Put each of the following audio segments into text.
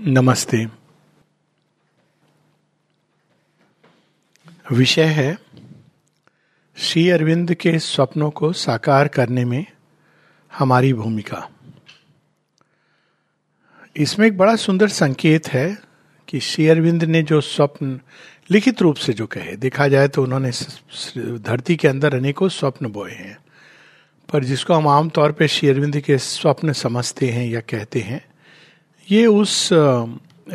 नमस्ते। विषय है, श्री अरविंद के स्वप्नों को साकार करने में हमारी भूमिका। इसमें एक बड़ा सुंदर संकेत है कि श्री अरविंद ने जो स्वप्न लिखित रूप से जो कहे, देखा जाए तो उन्होंने धरती के अंदर अनेकों स्वप्न बोए हैं। पर जिसको हम आमतौर पर श्री अरविंद के स्वप्न समझते हैं या कहते हैं ये उस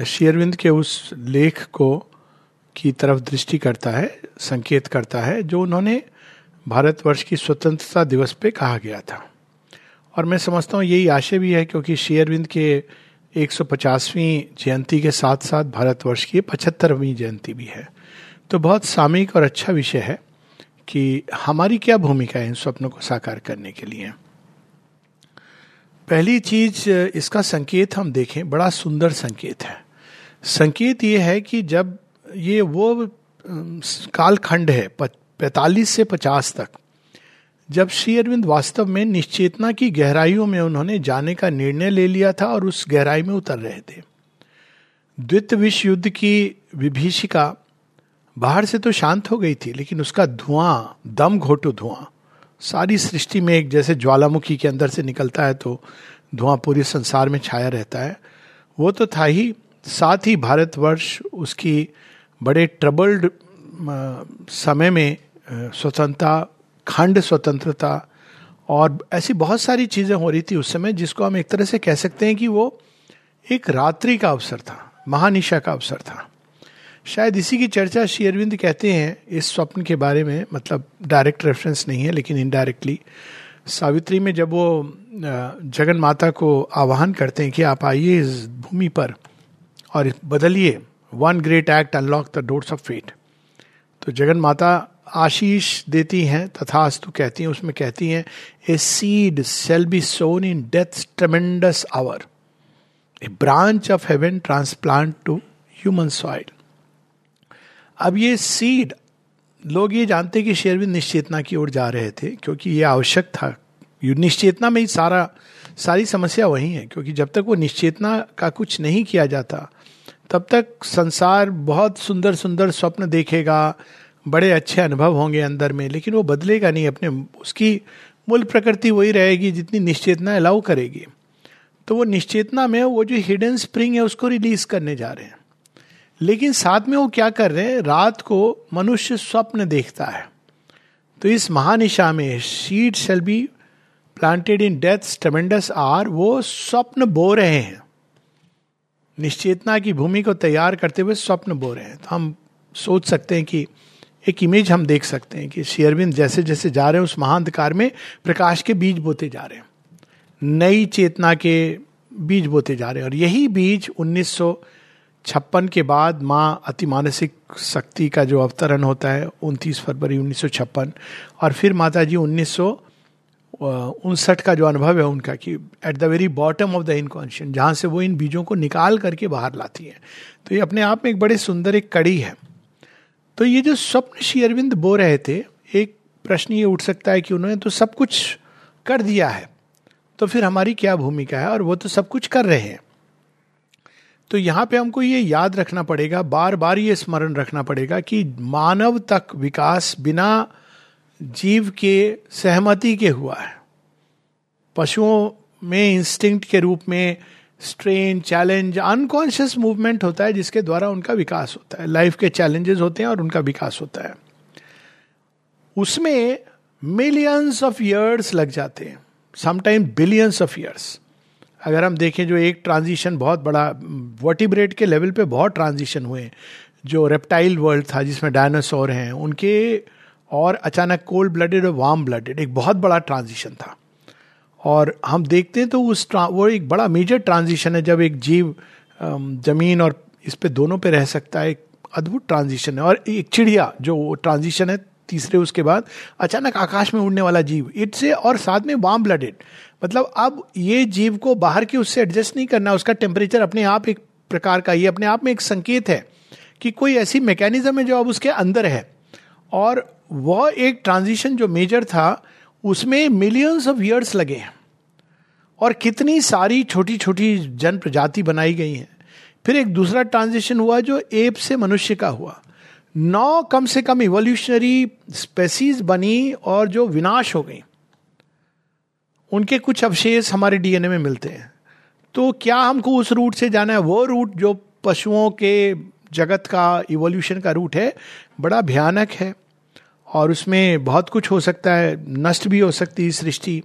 शेयरविंद के उस लेख को की तरफ़ दृष्टि करता है, संकेत करता है, जो उन्होंने भारतवर्ष की स्वतंत्रता दिवस पे कहा गया था। और मैं समझता हूँ यही आशय भी है क्योंकि शेयरविंद के 150वीं जयंती के साथ साथ भारतवर्ष की पचहत्तरवीं जयंती भी है। तो बहुत सामयिक और अच्छा विषय है कि हमारी क्या भूमिका है इन स्वप्नों को साकार करने के लिए। पहली चीज़, इसका संकेत हम देखें, बड़ा सुंदर संकेत है। संकेत ये है कि जब ये वो कालखंड है पैतालीस से पचास तक, जब श्री अरविंद वास्तव में निश्चेतना की गहराइयों में उन्होंने जाने का निर्णय ले लिया था और उस गहराई में उतर रहे थे। द्वितीय विश्व युद्ध की विभीषिका बाहर से तो शांत हो गई थी, लेकिन उसका धुआँ, दम घोटू धुआँ सारी सृष्टि में एक जैसे ज्वालामुखी के अंदर से निकलता है तो धुआँ पूरे संसार में छाया रहता है। वो तो था ही, साथ ही भारतवर्ष उसकी बड़े ट्रबल्ड समय में स्वतंत्रता, खंड स्वतंत्रता और ऐसी बहुत सारी चीज़ें हो रही थी उस समय जिसको हम एक तरह से कह सकते हैं कि वो एक रात्रि का अवसर था, महानिशा का अवसर था। शायद इसी की चर्चा श्री अरविंद कहते हैं, इस स्वप्न के बारे में मतलब डायरेक्ट रेफरेंस नहीं है, लेकिन इनडायरेक्टली सावित्री में जब वो जगन माता को आह्वान करते हैं कि आप आइए इस भूमि पर और बदलिए। One great act unlock the doors of fate तो जगन माता आशीष देती हैं, तथास्तु कहती हैं, उसमें कहती हैं a seed shall be sown in death tremendous hour a branch of heaven transplant to human soil अब ये सीड लोग ये जानते कि शेरविंद निश्चेतना की ओर जा रहे थे, क्योंकि ये आवश्यक था। निश्चेतना में ही सारा, सारी समस्या वही है, क्योंकि जब तक वो निश्चेतना का कुछ नहीं किया जाता, तब तक संसार बहुत सुंदर सुंदर स्वप्न देखेगा, बड़े अच्छे अनुभव होंगे अंदर में, लेकिन वो बदलेगा नहीं, अपने, उसकी मूल प्रकृति वही रहेगी जितनी निश्चेतना अलाउ करेगी। तो वो निश्चेतना में वो जो हिडन स्प्रिंग है, उसको रिलीज़ करने जा रहे हैं। लेकिन साथ में वो क्या कर रहे हैं? रात को मनुष्य स्वप्न देखता है। तो इस महानिशा में seed shall be planted in death tremendous hour वो स्वप्न बो रहे हैं। निश्चेतना की भूमि को तैयार करते हुए स्वप्न बो रहे हैं। तो हम सोच सकते हैं कि एक इमेज हम देख सकते हैं कि शेयरविंद जैसे जैसे जा रहे हैं, उस महाअंधकार में प्रकाश के बीज बोते जा रहे हैं। नई चेतना के बीज बोते जा रहे हैं। और यही बीज उन्नीस सौ छप्पन के बाद माँ अति मानसिक शक्ति का जो अवतरण होता है, उनतीस फरवरी उन्नीस सौ छप्पन, और फिर माता जी उन्नीस उनसठ का जो अनुभव है उनका कि at the very bottom of the inconscient जहाँ से वो इन बीजों को निकाल करके बाहर लाती हैं। तो ये अपने आप में एक बड़े सुंदर एक कड़ी है। तो ये जो स्वप्न श्री अरविंद बो रहे थे, एक प्रश्न ये उठ सकता है कि उन्होंने तो सब कुछ कर दिया है तो फिर हमारी क्या भूमिका है? और वो तो सब कुछ कर रहे हैं। तो यहाँ पे हमको ये याद रखना पड़ेगा बार बार ये स्मरण रखना पड़ेगा कि मानव तक विकास बिना जीव के, सहमति के हुआ है। पशुओं में इंस्टिंक्ट के रूप में स्ट्रेन चैलेंज अनकॉन्शियस मूवमेंट होता है जिसके द्वारा उनका विकास होता है। लाइफ के चैलेंजेस होते हैं और उनका विकास होता है। उसमें मिलियंस ऑफ़ ईयर्स लग जाते हैं। समटाइम बिलियंस ऑफ़ ईयर्स अगर हम देखें जो एक ट्रांजिशन बहुत बड़ा वर्टिब्रेट के लेवल पे बहुत ट्रांजिशन हुए, जो रेप्टाइल वर्ल्ड था, जिसमें डायनासोर हैं, उनके और अचानक कोल्ड ब्लडेड और वार्म ब्लडेड एक बहुत बड़ा ट्रांजिशन था। और हम देखते हैं तो उस वो एक बड़ा मेजर ट्रांजिशन है, जब एक जीव ज़मीन और इस पे दोनों पे रह सकता है, एक अद्भुत ट्रांजिशन है। और एक चिड़िया, जो ट्रांजिशन है, तीसरे उसके बाद अचानक आकाश में उड़ने वाला जीव, इट्स और साथ में वार्म ब्लडेड मतलब अब ये जीव को बाहर के उससे एडजस्ट नहीं करना, उसका टेम्परेचर अपने आप एक प्रकार का, ये अपने आप में एक संकेत है कि कोई ऐसी मैकेनिज्म है जो अब उसके अंदर है। और वह एक ट्रांजिशन जो मेजर था, उसमें मिलियंस ऑफ़ ईयर्स लगे हैं। और कितनी सारी छोटी छोटी जन प्रजाति बनाई गई हैं। फिर एक दूसरा ट्रांजिशन हुआ जो एप से मनुष्य का हुआ। नौ कम से कम इवोल्यूशनरी स्पेसीज बनी और जो विनाश हो गई। उनके कुछ अवशेष हमारे डीएनए में मिलते हैं। तो क्या हमको उस रूट से जाना है? वो रूट जो पशुओं के जगत का इवोल्यूशन का रूट है, बड़ा भयानक है। और उसमें बहुत कुछ हो सकता है, नष्ट भी हो सकती है सृष्टि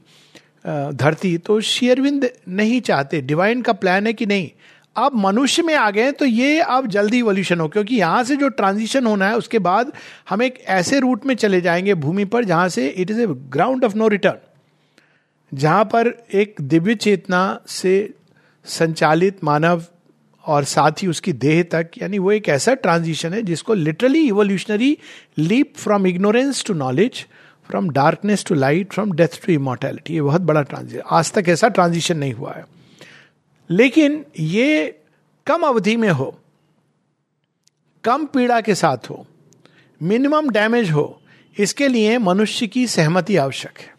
धरती। तो शेयरविंद नहीं चाहते। डिवाइन का प्लान है कि नहीं? अब मनुष्य में आ गए तो ये अब जल्दी इवोल्यूशन हो। क्योंकि यहाँ से जो ट्रांजिशन होना है, उसके बाद हम एक ऐसे रूट में चले जाएँगे भूमि पर जहाँ से it is a ground of no return जहाँ पर एक दिव्य चेतना से संचालित मानव और साथ ही उसकी देह तक, यानी वो एक ऐसा ट्रांजिशन है जिसको literally evolutionary leap from ignorance to knowledge from darkness to light from death to immortality ये बहुत बड़ा ट्रांजिशन आज तक ऐसा ट्रांजिशन नहीं हुआ है। लेकिन ये कम अवधि में हो, कम पीड़ा के साथ हो मिनिमम डैमेज हो, इसके लिए मनुष्य की सहमति आवश्यक है।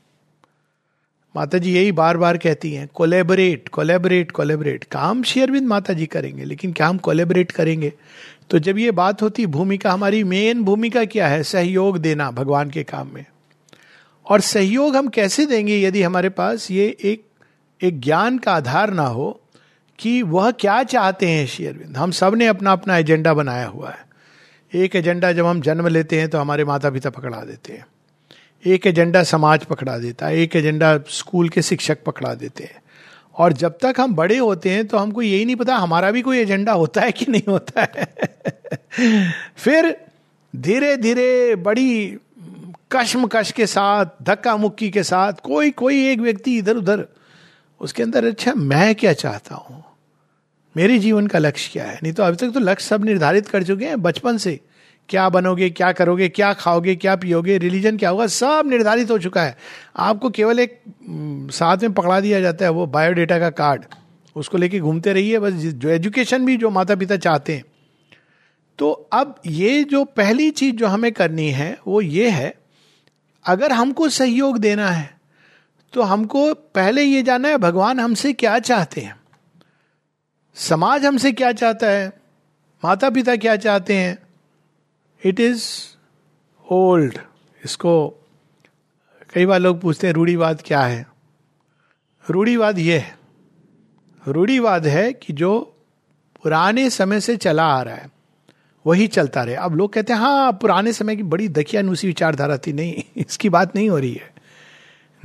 माता जी यही बार बार कहती हैं कोलेबरेट कोलेबरेट कोलेबरेट काम शेयरविंद माता जी करेंगे, लेकिन क्या हम कोलेबरेट करेंगे? तो जब ये बात होती, भूमिका हमारी मेन भूमिका क्या है? सहयोग देना भगवान के काम में। और सहयोग हम कैसे देंगे यदि हमारे पास ये एक एक ज्ञान का आधार ना हो कि वह क्या चाहते हैं शेयरविंद हम सबने अपना अपना एजेंडा बनाया हुआ है। एक एजेंडा जब हम जन्म लेते हैं तो हमारे माता पिता पकड़ा देते हैं। एक एजेंडा समाज पकड़ा देता है, एक एजेंडा स्कूल के शिक्षक पकड़ा देते हैं। और जब तक हम बड़े होते हैं तो हमको यही नहीं पता हमारा भी कोई एजेंडा होता है कि नहीं होता है। फिर धीरे धीरे बड़ी कश्मकश के साथ धक्का मुक्की के साथ कोई कोई एक व्यक्ति इधर उधर उसके अंदर अच्छा मैं क्या चाहता हूँ? मेरे जीवन का लक्ष्य क्या है? नहीं तो अभी तक तो लक्ष्य सब निर्धारित कर चुके हैं बचपन से। क्या बनोगे, क्या करोगे, क्या खाओगे, क्या पियोगे रिलीजन क्या होगा, सब निर्धारित हो चुका है। आपको केवल एक साथ में पकड़ा दिया जाता है, वो बायोडेटा का कार्ड उसको लेके घूमते रहिए, बस जो एजुकेशन भी जो माता पिता चाहते हैं। तो अब ये जो पहली चीज़ जो हमें करनी है, वो ये है, अगर हमको सहयोग देना है तो हमको पहले ये जानना है, भगवान हमसे क्या चाहते हैं? समाज हमसे क्या चाहता है? माता पिता क्या चाहते हैं? इट इज़ ओल्ड इसको कई बार लोग पूछते हैं, रूढ़ीवाद क्या है? रूढ़ीवाद ये है। रूढ़ीवाद है कि जो पुराने समय से चला आ रहा है, वही चलता रहे। अब लोग कहते हैं हाँ पुराने समय की बड़ी दखियानुसी विचारधारा थी। नहीं, इसकी बात नहीं हो रही है।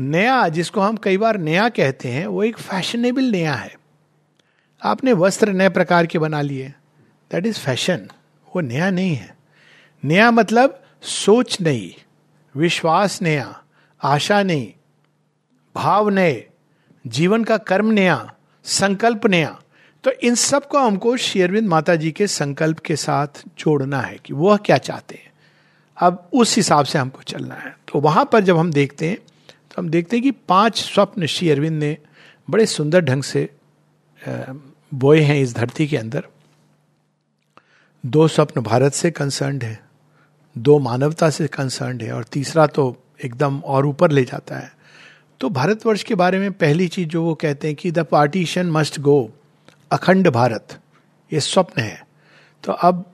नया, जिसको हम कई बार नया कहते हैं, वो एक फैशनेबल नया है। आपने वस्त्र नए प्रकार के बना लिए। दैट इज़ फ़ैशन वो नया नहीं है। नया मतलब सोच नहीं, विश्वास नया आशा नहीं, भाव नए जीवन का कर्म नया संकल्प नया तो इन सबको हमको शेरविंद माता जी के संकल्प के साथ जोड़ना है कि वह क्या चाहते हैं। अब उस हिसाब से हमको चलना है। तो वहाँ पर जब हम देखते हैं तो हम देखते हैं कि पाँच स्वप्न श्री अरविंद ने बड़े सुंदर ढंग से बोए हैं इस धरती के अंदर। दो स्वप्न भारत से कंसर्न्ड है। दो मानवता से कंसर्न है और तीसरा तो एकदम और ऊपर ले जाता है। तो भारतवर्ष के बारे में पहली चीज़ जो वो कहते हैं कि द पार्टीशन मस्ट गो, अखंड भारत, ये स्वप्न है। तो अब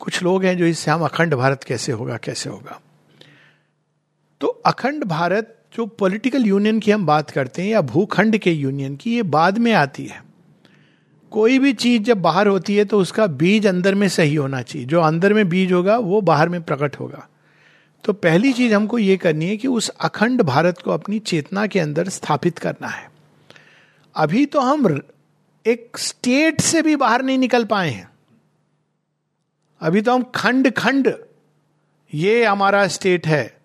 कुछ लोग हैं जो इससे हम अखंड भारत कैसे होगा कैसे होगा? तो अखंड भारत जो पॉलिटिकल यूनियन की हम बात करते हैं या भूखंड के यूनियन की, ये बाद में आती है। कोई भी चीज़ जब बाहर होती है तो उसका बीज अंदर में सही होना चाहिए। जो अंदर में बीज होगा, वो बाहर में प्रकट होगा। तो पहली चीज़ हमको ये करनी है कि उस अखंड भारत को अपनी चेतना के अंदर स्थापित करना है। अभी तो हम एक स्टेट से भी बाहर नहीं निकल पाए हैं। अभी तो हम खंड खंड, ये हमारा स्टेट है।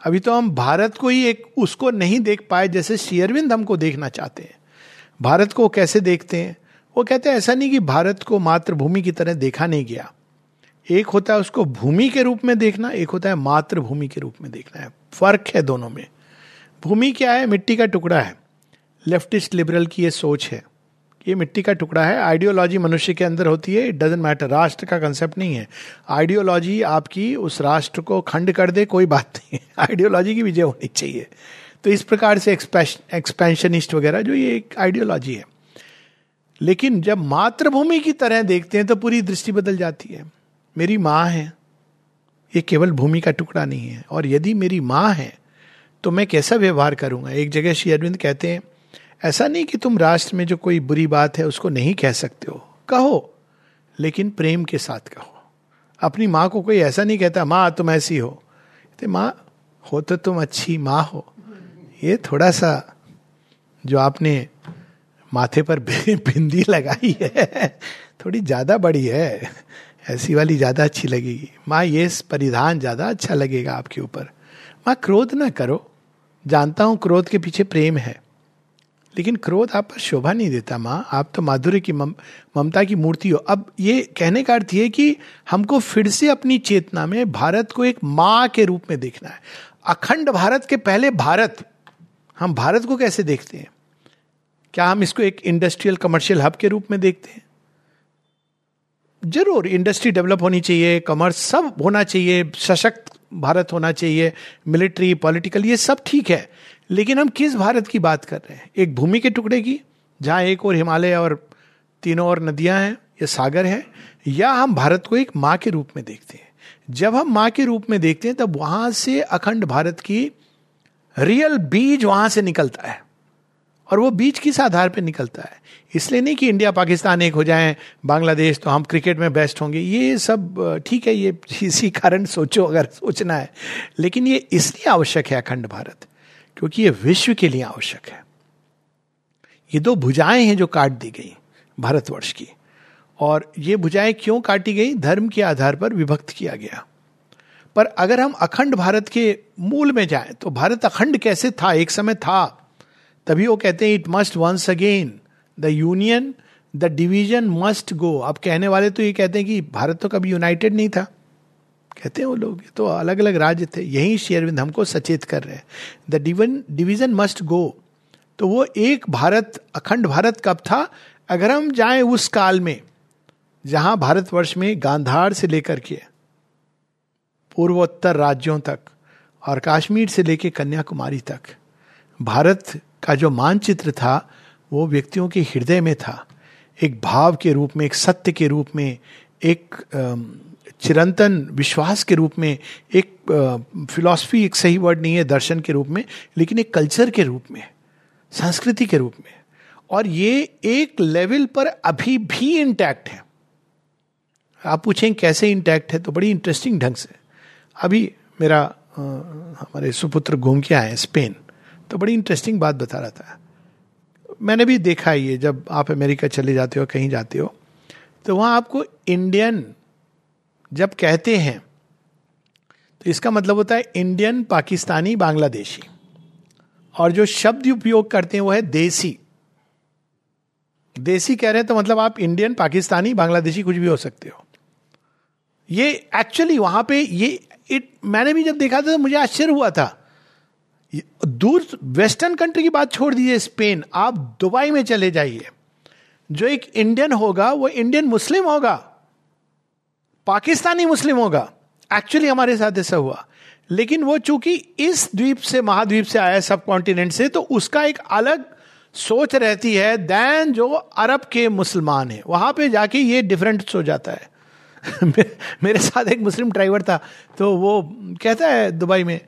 अभी तो हम भारत को ही एक, उसको नहीं देख पाए जैसे शेयरविंद हमको देखना चाहते हैं। भारत को कैसे देखते हैं? वो कहते हैं, ऐसा नहीं कि भारत को मातृभूमि की तरह देखा नहीं गया। एक होता है उसको भूमि के रूप में देखना, एक होता है मातृभूमि के रूप में देखना है। फ़र्क है दोनों में। भूमि क्या है? मिट्टी का टुकड़ा है। लेफ्टिस्ट लिबरल की ये सोच है ये मिट्टी का टुकड़ा है। आइडियोलॉजी मनुष्य के अंदर होती है, इट डजेंट मैटर, राष्ट्र का कंसेप्ट नहीं है। आइडियोलॉजी आपकी, उस राष्ट्र को खंड कर दे, कोई बात नहीं है। आइडियोलॉजी की विजय होनी चाहिए। तो इस प्रकार से एक्सपेंशनिस्ट वगैरह, जो ये एक आइडियोलॉजी है। लेकिन जब मातृभूमि की तरह देखते हैं तो पूरी दृष्टि बदल जाती है। मेरी माँ है। ये केवल भूमि का टुकड़ा नहीं है। और यदि मेरी माँ है तो मैं कैसा व्यवहार करूँगा? एक जगह श्री अरविंद कहते हैं, ऐसा नहीं कि तुम राष्ट्र में जो कोई बुरी बात है उसको नहीं कह सकते हो। कहो, लेकिन प्रेम के साथ कहो। अपनी माँ को कोई ऐसा नहीं कहता, माँ, तुम ऐसी हो। तो माँ, हो तो तुम अच्छी माँ हो। ये थोड़ा सा जो आपने माथे पर बिंदी लगाई है। थोड़ी ज़्यादा बड़ी है। ऐसी वाली ज़्यादा अच्छी लगेगी। माँ ये परिधान ज़्यादा अच्छा लगेगा आपके ऊपर। माँ क्रोध ना करो। जानता हूँ क्रोध के पीछे प्रेम है। लेकिन क्रोध आप पर शोभा नहीं देता माँ। आप तो माधुर्य की मम, ममता की मूर्ति हो। अब ये कहने का अर्थ ये कि हमको फिर से अपनी चेतना में भारत को एक माँ के रूप में देखना है। अखंड भारत के पहले भारत। हम भारत को कैसे देखते हैं? क्या हम इसको एक इंडस्ट्रियल कमर्शियल हब के रूप में देखते हैं? ज़रूर इंडस्ट्री डेवलप होनी चाहिए कमर्स सब होना चाहिए, सशक्त भारत होना चाहिए मिलिट्री पॉलिटिकल ये सब ठीक है। लेकिन हम किस भारत की बात कर रहे हैं? एक भूमि के टुकड़े की, जहाँ एक और हिमालय और तीनों और नदियाँ हैं, या सागर है, या हम भारत को एक माँ के रूप में देखते हैं। जब हम माँ के रूप में देखते हैं, तब वहाँ से अखंड भारत की रियल बीज वहाँ से निकलता है। और वो बीच किस आधार पर निकलता है? इसलिए नहीं कि इंडिया पाकिस्तान एक हो जाए, बांग्लादेश तो हम क्रिकेट में बेस्ट होंगे। ये सब, ठीक है, ये इसी कारण सोचो, अगर सोचना है। लेकिन ये इसलिए आवश्यक है अखंड भारत, क्योंकि ये विश्व के लिए आवश्यक है। ये दो भुजाएँ हैं जो काट दी गई भारतवर्ष की। और ये भुजाएँ क्यों काटी गई? धर्म के आधार पर विभक्त किया गया। पर अगर हम अखंड भारत के मूल में जाएँ तो भारत अखंड कैसे था? एक समय था। तभी वो कहते हैं it must once again the union the division must go अब कहने वाले तो ये कहते हैं कि भारत तो कभी यूनाइटेड नहीं था। कहते हैं वो लोग तो अलग अलग राज्य थे, यही शेयरविंद हमको सचेत कर रहे हैं। द डिवन डिवीज़न मस्ट गो तो वो एक भारत, अखंड भारत कब था? अगर हम जाए उस काल में, जहाँ भारतवर्ष में गांधार से लेकर के, पूर्वोत्तर राज्यों तक और कश्मीर से लेकर कन्याकुमारी तक, भारत का जो मानचित्र था, वो व्यक्तियों के हृदय में था। एक भाव के रूप में, एक सत्य के रूप में, एक चिरंतन विश्वास के रूप में, एक फिलॉसफी एक सही वर्ड नहीं है दर्शन के रूप में, लेकिन एक कल्चर के रूप में, संस्कृति के रूप में। और ये एक लेवल पर अभी भी इंटैक्ट है। आप पूछें कैसे इंटैक्ट है तो बड़ी इंटरेस्टिंग ढंग से। अभी मेरा हमारे सुपुत्र घूम के आए स्पेन। तो बड़ी इंटरेस्टिंग बात बता रहा था। मैंने भी देखा ये, जब आप अमेरिका चले जाते हो, कहीं जाते हो तो वहाँ आपको इंडियन जब कहते हैं तो इसका मतलब होता है इंडियन पाकिस्तानी, बांग्लादेशी। और जो शब्द उपयोग करते हैं, वो है देसी। देसी कह रहे हैं तो मतलब आप इंडियन पाकिस्तानी, बांग्लादेशी कुछ भी हो सकते हो। ये एक्चुअली वहाँ पे ये इट मैंने भी जब देखा था तो मुझे आश्चर्य हुआ था। दूर वेस्टर्न कंट्री की बात छोड़ दीजिए, स्पेन। आप दुबई में चले जाइए। जो एक इंडियन होगा, वो इंडियन मुस्लिम होगा। पाकिस्तानी मुस्लिम होगा। एक्चुअली हमारे साथ ऐसा हुआ। लेकिन वो चूँकि इस द्वीप से, महाद्वीप से आया सब कॉन्टिनेंट से तो उसका एक अलग सोच रहती है दैन जो अरब के मुसलमान है। वहाँ पे जाके ये डिफरेंट हो जाता है। मेरे साथ एक मुस्लिम ड्राइवर था तो वो कहता है दुबई में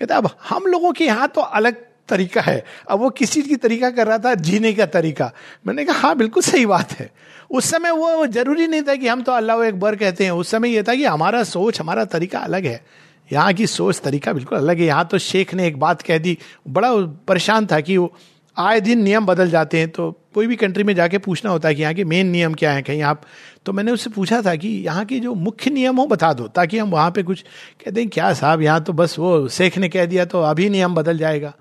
कहता अब हम लोगों के यहाँ तो अलग तरीका है। अब वो किसी की तरीका कर रहा था? जीने का तरीका। मैंने कहा हाँ बिल्कुल सही बात है। उस समय वो ज़रूरी नहीं था कि हम तो अल्लाह एक बर कहते हैं। उस समय ये था कि हमारा सोच, हमारा तरीका अलग है। यहाँ की सोच, तरीका बिल्कुल अलग है। यहाँ तो शेख ने एक बात कह दी। बड़ा परेशान था कि वो आए दिन नियम बदल जाते हैं। तो कोई भी कंट्री में जाके पूछना होता है कि यहाँ के मेन नियम क्या है? कहीं आप तो मैंने उससे पूछा था कि यहाँ के जो मुख्य नियम हो, बता दो, ताकि हम वहाँ पे कुछ कहते हैं, क्या साहब, यहाँ तो बस वो शेख ने कह दिया तो अभी नियम बदल जाएगा।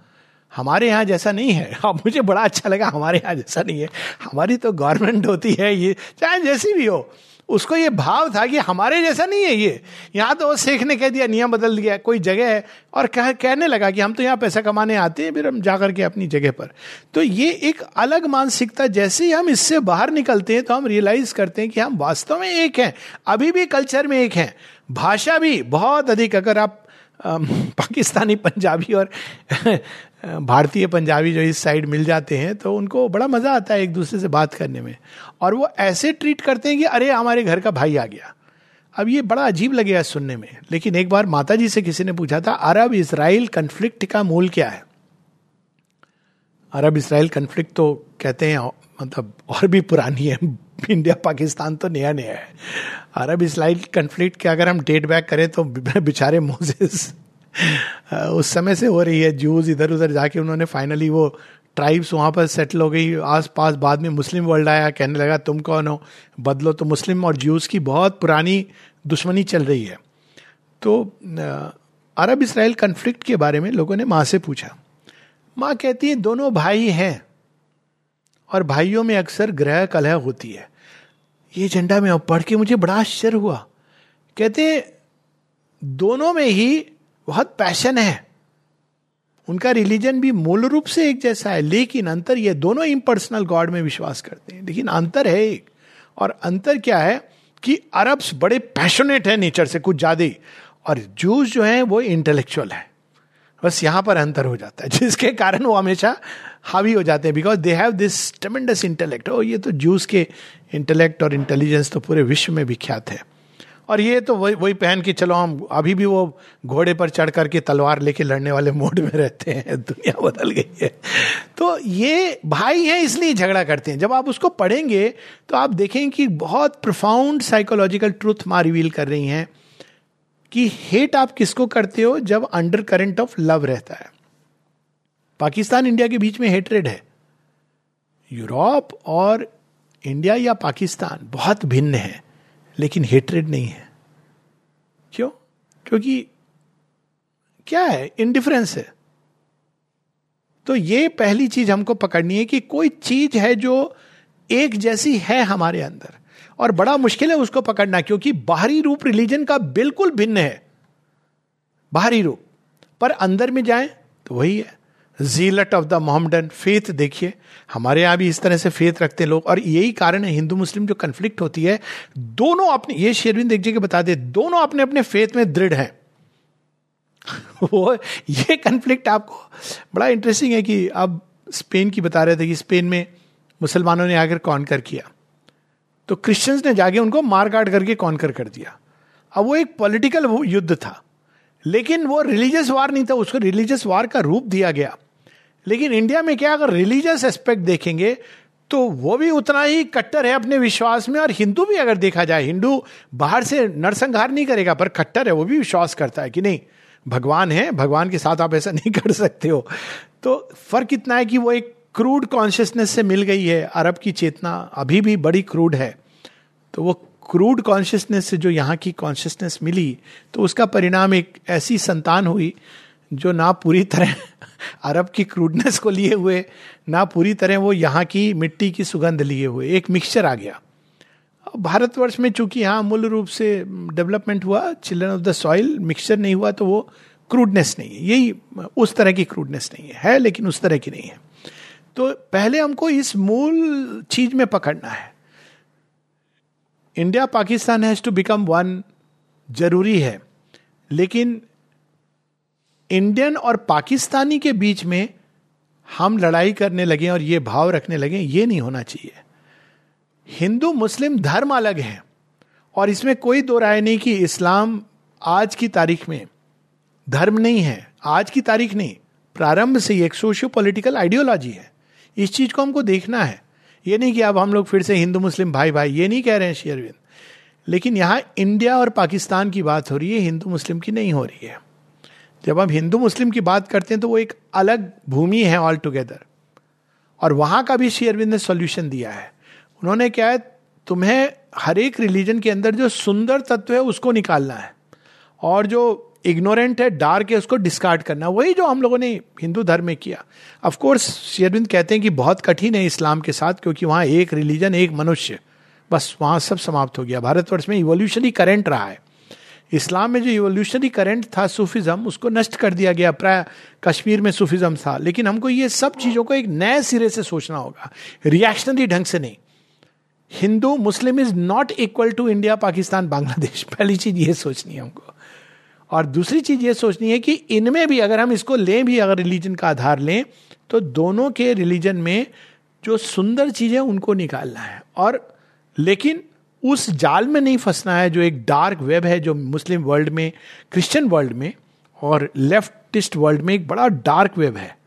हमारे यहाँ जैसा नहीं है। अब मुझे बड़ा अच्छा लगा, हमारे यहाँ जैसा नहीं है। हमारी तो गवर्नमेंट होती है, ये चाहे जैसी भी हो। उसको ये भाव था कि हमारे जैसा नहीं है ये। यहाँ तो शेख ने कह दिया नियम बदल दिया कोई जगह है। और कह, कहने लगा कि हम तो यहाँ पैसा कमाने आते हैं फिर हम जा करके अपनी जगह पर। तो ये एक अलग मानसिकता जैसे ही हम इससे बाहर निकलते हैं तो हम रियलाइज़ करते हैं कि हम वास्तव में एक हैं अभी भी कल्चर में एक हैं। भाषा भी बहुत अधिक अगर आप पाकिस्तानी पंजाबी और भारतीय पंजाबी जो इस साइड मिल जाते हैं तो उनको बड़ा मज़ा आता है एक दूसरे से बात करने में। और वो ऐसे ट्रीट करते हैं कि अरे, हमारे घर का भाई आ गया। अब ये बड़ा अजीब लगेगा सुनने में। लेकिन एक बार माता जी से किसी ने पूछा था अरब इसराइल कन्फ्लिक्ट का मूल क्या है? अरब इसराइल कन्फ्लिक्ट तो कहते हैं मतलब और भी पुरानी है। इंडिया, पाकिस्तान तो नया नया है। अरब इसराइल कन्फ्लिक्ट के अगर हम डेट बैक करें तो बेचारे मोजेस उस समय से हो रही है जूस इधर उधर जाके उन्होंने फाइनली वो ट्राइब्स वहाँ पर सेटल हो गई। आस पास बाद में मुस्लिम वर्ल्ड आया, कहने लगा, तुम कौन हो? बदलो तो मुस्लिम और जूस की बहुत पुरानी दुश्मनी चल रही है। तो अरब इसराइल कन्फ्लिक्ट के बारे में लोगों ने माँ से पूछा। माँ कहती है, दोनों भाई हैं और भाइयों में अक्सर ग्रह कलह होती है। ये झंडा में पढ़ के मुझे बड़ा आश्चर्य हुआ। कहते दोनों में ही बहुत पैशन है। उनका रिलीजन भी मूल रूप से एक जैसा है, लेकिन अंतर ये दोनों इम्पर्सनल गॉड में विश्वास करते हैं। लेकिन अंतर है एक। और अंतर क्या है कि अरब्स बड़े पैशनेट है नेचर से कुछ ज़्यादा। और जूस जो है, वो इंटेलेक्चुअल है। बस यहाँ पर अंतर हो जाता है, जिसके कारण वो हमेशा हावी हो जाते हैं। Because they have this tremendous intellect oh ये तो जूस के इंटेलेक्ट और इंटेलिजेंस तो पूरे विश्व में विख्यात है। और ये तो वही वही पहन के चलो, हम अभी भी वो घोड़े पर चढ़ करके तलवार लेके लड़ने वाले मोड में रहते हैं, दुनिया बदल गई है। तो ये भाई हैं, इसलिए झगड़ा करते हैं। जब आप उसको पढ़ेंगे तो आप देखें कि बहुत प्रोफाउंड साइकोलॉजिकल ट्रूथ माँ रिवील कर रही हैं कि हेट आप किसको करते हो जब अंडर करंट ऑफ़ लव रहता है। पाकिस्तान इंडिया के बीच में हेटरेड है। यूरोप और इंडिया या पाकिस्तान बहुत भिन्न है। लेकिन हेटरेड नहीं है। क्यों? क्योंकि क्या है? इनडिफरेंस है। तो ये पहली चीज़ हमको पकड़नी है कि कोई चीज़ है जो एक जैसी है हमारे अंदर। और बड़ा मुश्किल है उसको पकड़ना, क्योंकि बाहरी रूप रिलीजन का बिल्कुल भिन्न है। बाहरी रूप। पर अंदर में जाए तो वही है। Zealot of the Mohammedan faith देखिए। हमारे यहाँ भी इस तरह से फेथ रखते लोग। और यही कारण है, हिंदू मुस्लिम जो कन्फ्लिक्ट होती है, दोनों अपने, ये शेरविंद एक जगह बता दे, दोनों अपने अपने फेथ में दृढ़ हैं। वो, ये कंफ्लिक्ट आपको, बड़ा इंटरेस्टिंग है कि अब स्पेन की बता रहे थे कि स्पेन में मुसलमानों ने आकर कॉन्कर किया। तो क्रिश्चियंस ने जाके उनको मार काट करके कॉन्कर कर दिया। अब वो एक पॉलिटिकल युद्ध था। लेकिन वो रिलीजियस वार नहीं था, उसको रिलीजियस वार का रूप दिया गया। लेकिन इंडिया में क्या, अगर रिलीजियस एस्पेक्ट देखेंगे तो वो भी उतना ही कट्टर है अपने विश्वास में, और हिंदू भी अगर देखा जाए, हिंदू बाहर से नरसंहार नहीं करेगा, पर कट्टर है, वो भी विश्वास करता है कि नहीं, भगवान है, भगवान के साथ आप ऐसा नहीं कर सकते हो। तो फ़र्क इतना है कि वो एक क्रूड कॉन्शियसनेस से मिल गई है, अरब की चेतना अभी भी बड़ी क्रूड है। तो वो क्रूड कॉन्शियसनेस से जो यहाँ की कॉन्शियसनेस मिली तो उसका परिणाम एक ऐसी संतान हुई, जो ना पूरी तरह अरब की क्रूडनेस को लिए हुए, ना पूरी तरह वो यहाँ की मिट्टी की सुगंध लिए हुए। एक मिक्सचर आ गया। भारतवर्ष में चूँकि यहाँ मूल रूप से डेवलपमेंट हुआ children of the soil mixture नहीं हुआ तो वो क्रूडनेस नहीं है। यही उस तरह की क्रूडनेस नहीं है। है, लेकिन उस तरह की नहीं है। तो पहले हमको इस मूल चीज़ में पकड़ना है। India Pakistan has to become one ज़रूरी है। लेकिन इंडियन और पाकिस्तानी के बीच में हम लड़ाई करने लगे और ये भाव रखने लगे, ये नहीं होना चाहिए। हिंदू, मुस्लिम धर्म अलग है और इसमें कोई दो राय नहीं कि इस्लाम आज की तारीख में धर्म नहीं है, आज की तारीख नहीं, प्रारंभ से ही एक सोशियो पॉलिटिकल आइडियोलॉजी है। इस चीज़ को हमको देखना है। ये नहीं कि अब हम लोग फिर से हिंदू, मुस्लिम भाई भाई, ये नहीं कह रहे हैं शेयरविंद लेकिन यहाँ इंडिया और पाकिस्तान की बात हो रही है, हिंदू, मुस्लिम की नहीं हो रही है। जब हम हिंदू मुस्लिम की बात करते हैं तो वो एक अलग भूमि है ऑल टुगेदर और वहाँ का भी शेयरविंद ने सोल्यूशन दिया है। उन्होंने क्या है, तुम्हें हर एक रिलीजन के अंदर जो सुंदर तत्व है उसको निकालना है। और जो इग्नोरेंट है डार्क है, उसको डिस्कार्ड करना। वही जो हम लोगों ने हिंदू धर्म में किया। ऑफ़ कोर्स शेरविंद कहते हैं कि बहुत कठिन है इस्लाम के साथ, क्योंकि वहाँ एक रिलीजन एक मनुष्य, बस वहाँ सब समाप्त हो गया। भारतवर्ष में इवोल्यूशन ही करेंट रहा है। इस्लाम में जो इवोल्यूशनरी करंट था सूफिज्म उसको नष्ट कर दिया गया प्राय कश्मीर में सूफिज्म था। लेकिन हमको ये सब चीज़ों को एक नए सिरे से सोचना होगा। रिएक्शनरी ढंग से नहीं। Hindu, Muslim is not equal to India Pakistan Bangladesh पहली चीज़ ये सोचनी है हमको। और दूसरी चीज़ ये सोचनी है कि इनमें भी अगर हम इसको लें भी, अगर रिलीजन का आधार लें तो दोनों के रिलीजन में जो सुंदर चीज़ें उनको निकालना है। और लेकिन उस जाल में नहीं फंसना है जो एक डार्क वेब है, जो मुस्लिम वर्ल्ड में क्रिश्चियन वर्ल्ड में और लेफ्टिस्ट वर्ल्ड में एक बड़ा डार्क वेब है,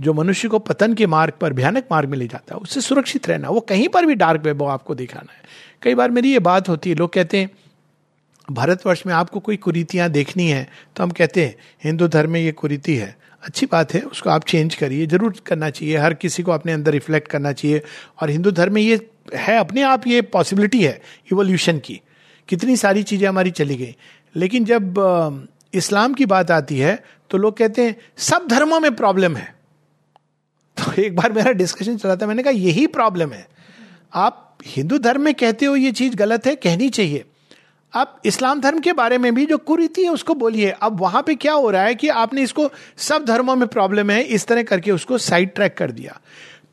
जो मनुष्य को पतन के मार्ग पर, भयानक मार्ग में ले जाता है। उससे सुरक्षित रहना, वो कहीं पर भी डार्क वेब हो, आपको दिखाना है। कई बार मेरी ये बात होती है, लोग कहते हैं भारतवर्ष में आपको कोई कुरीतियाँ देखनी है तो हम कहते हैं, हिंदू धर्म में ये कुरीति है। अच्छी बात है, उसको आप चेंज करिए, ज़रूर करना चाहिए, हर किसी को अपने अंदर रिफ्लेक्ट करना चाहिए। और हिंदू धर्म में ये है, अपने आप ये पॉसिबिलिटी है इवोल्यूशन की। कितनी सारी चीज़ें हमारी चली गई। लेकिन जब इस्लाम की बात आती है तो लोग कहते हैं, सब धर्मों में प्रॉब्लम है। तो एक बार मेरा डिस्कशन चला था, मैंने कहा, यही प्रॉब्लम है। आप हिंदू धर्म में कहते हो ये चीज़ गलत है, कहनी चाहिए। अब इस्लाम धर्म के बारे में भी जो कुरीति है, उसको बोलिए। अब वहाँ पे क्या हो रहा है कि आपने इसको, सब धर्मों में प्रॉब्लम है, इस तरह करके उसको साइड ट्रैक कर दिया।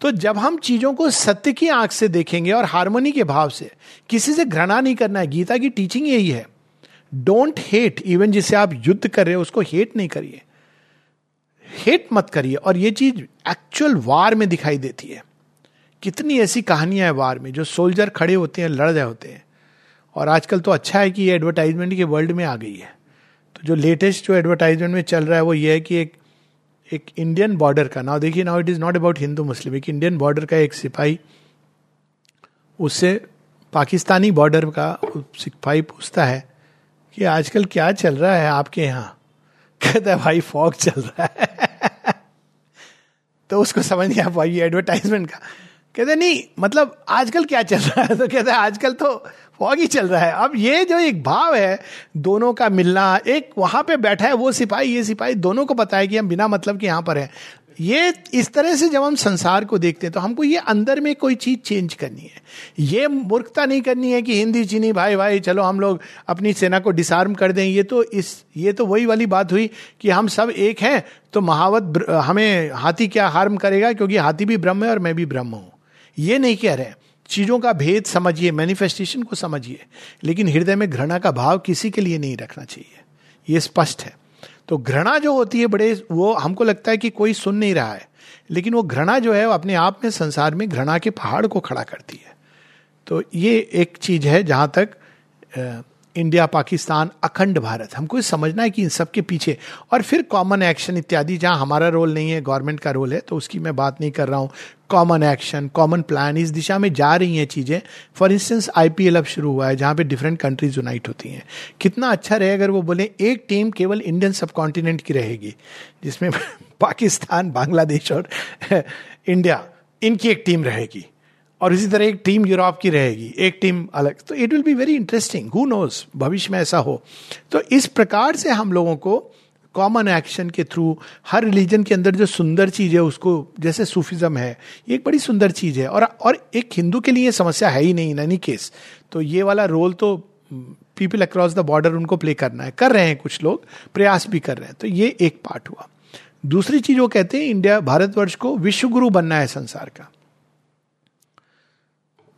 तो जब हम चीज़ों को सत्य की आँख से देखेंगे और हारमोनी के भाव से, किसी से घृणा नहीं करना है, गीता की टीचिंग यही है। डोंट हेट इवन जिसे आप युद्ध कर रहे हो, उसको हेट नहीं करिए। हेट मत करिए, और ये चीज़ एक्चुअल वार में दिखाई देती है। कितनी ऐसी कहानियाँ हैं वार में, जो सोल्जर खड़े होते हैं, लड़ रहे होते हैं। और आजकल तो अच्छा है कि ये एडवर्टाइजमेंट के वर्ल्ड में आ गई है। तो जो लेटेस्ट जो एडवर्टाइजमेंट में चल रहा है वो ये है कि एक एक इंडियन बॉर्डर का। नाउ देखिए now it is not about Hindu Muslim एक इंडियन बॉर्डर का एक सिपाही, उससे पाकिस्तानी बॉर्डर का सिपाही पूछता है कि आजकल क्या चल रहा है आपके यहाँ? कहता है, भाई, फॉग चल रहा है। तो उसको समझ नहीं आ पाई एडवर्टाइजमेंट का। कहते नहीं मतलब आजकल क्या चल रहा है? तो कहते हैं, आजकल तो फॉग ही चल रहा है। अब ये जो एक भाव है, दोनों का मिलना, एक वहाँ पे बैठा है, वो सिपाही, ये सिपाही दोनों को पता है कि हम बिना मतलब के यहाँ पर है। ये इस तरह से जब हम संसार को देखते हैं तो हमको ये अंदर में कोई चीज़ चेंज करनी है। ये मूर्खता नहीं करनी है कि हिंदी, चीनी, भाई भाई, चलो हम लोग अपनी सेना को डिसआर्म कर दें। ये तो इस, ये तो वही वाली बात हुई कि हम सब एक हैं तो महावत हमें हाथी क्या हार्म करेगा? क्योंकि हाथी भी ब्रह्म है और मैं भी ब्रह्म हूँ। ये नहीं कह रहे चीज़ों का भेद समझिए मैनिफेस्टेशन को समझिए, लेकिन हृदय में घृणा का भाव किसी के लिए नहीं रखना चाहिए। ये स्पष्ट है। तो घृणा जो होती है बड़े, वो हमको लगता है कि कोई सुन नहीं रहा है, लेकिन वो घृणा जो है वो अपने आप में संसार में घृणा के पहाड़ को खड़ा करती है। तो ये एक चीज़ है जहाँ तक इंडिया, पाकिस्तान, अखंड भारत। हमको समझना है कि इन सब के पीछे और फिर कॉमन एक्शन इत्यादि, जहाँ हमारा रोल नहीं है गवर्नमेंट का रोल है तो उसकी मैं बात नहीं कर रहा हूँ। कॉमन एक्शन कॉमन प्लान इस दिशा में जा रही हैं चीज़ें। फॉर इंस्टेंस आईपीएल अब शुरू हुआ है, जहाँ पे डिफरेंट कंट्रीज़ यूनाइट होती हैं। कितना अच्छा रहे अगर वो बोले, एक टीम केवल इंडियन सब कॉन्टिनेंट की रहेगी, जिसमें पाकिस्तान, बांग्लादेश और इंडिया इनकी एक टीम रहेगी। और इसी तरह एक टीम यूरोप की रहेगी, एक टीम अलग। तो it will be very interesting who knows भविष्य में ऐसा हो। तो इस प्रकार से हम लोगों को कॉमन एक्शन के थ्रू हर रिलीजन के अंदर जो सुंदर चीज़ है, उसको जैसे सूफिज्म है, ये एक बड़ी सुंदर चीज़ है। और और एक हिंदू के लिए समस्या है ही नहीं इन एनी केस तो ये वाला रोल तो पीपल अक्रॉस द बॉर्डर उनको प्ले करना है। कर रहे हैं कुछ लोग, प्रयास भी कर रहे हैं। तो ये एक पार्ट हुआ। दूसरी चीज़ वो कहते हैं इंडिया भारतवर्ष को विश्वगुरु बनना है संसार का।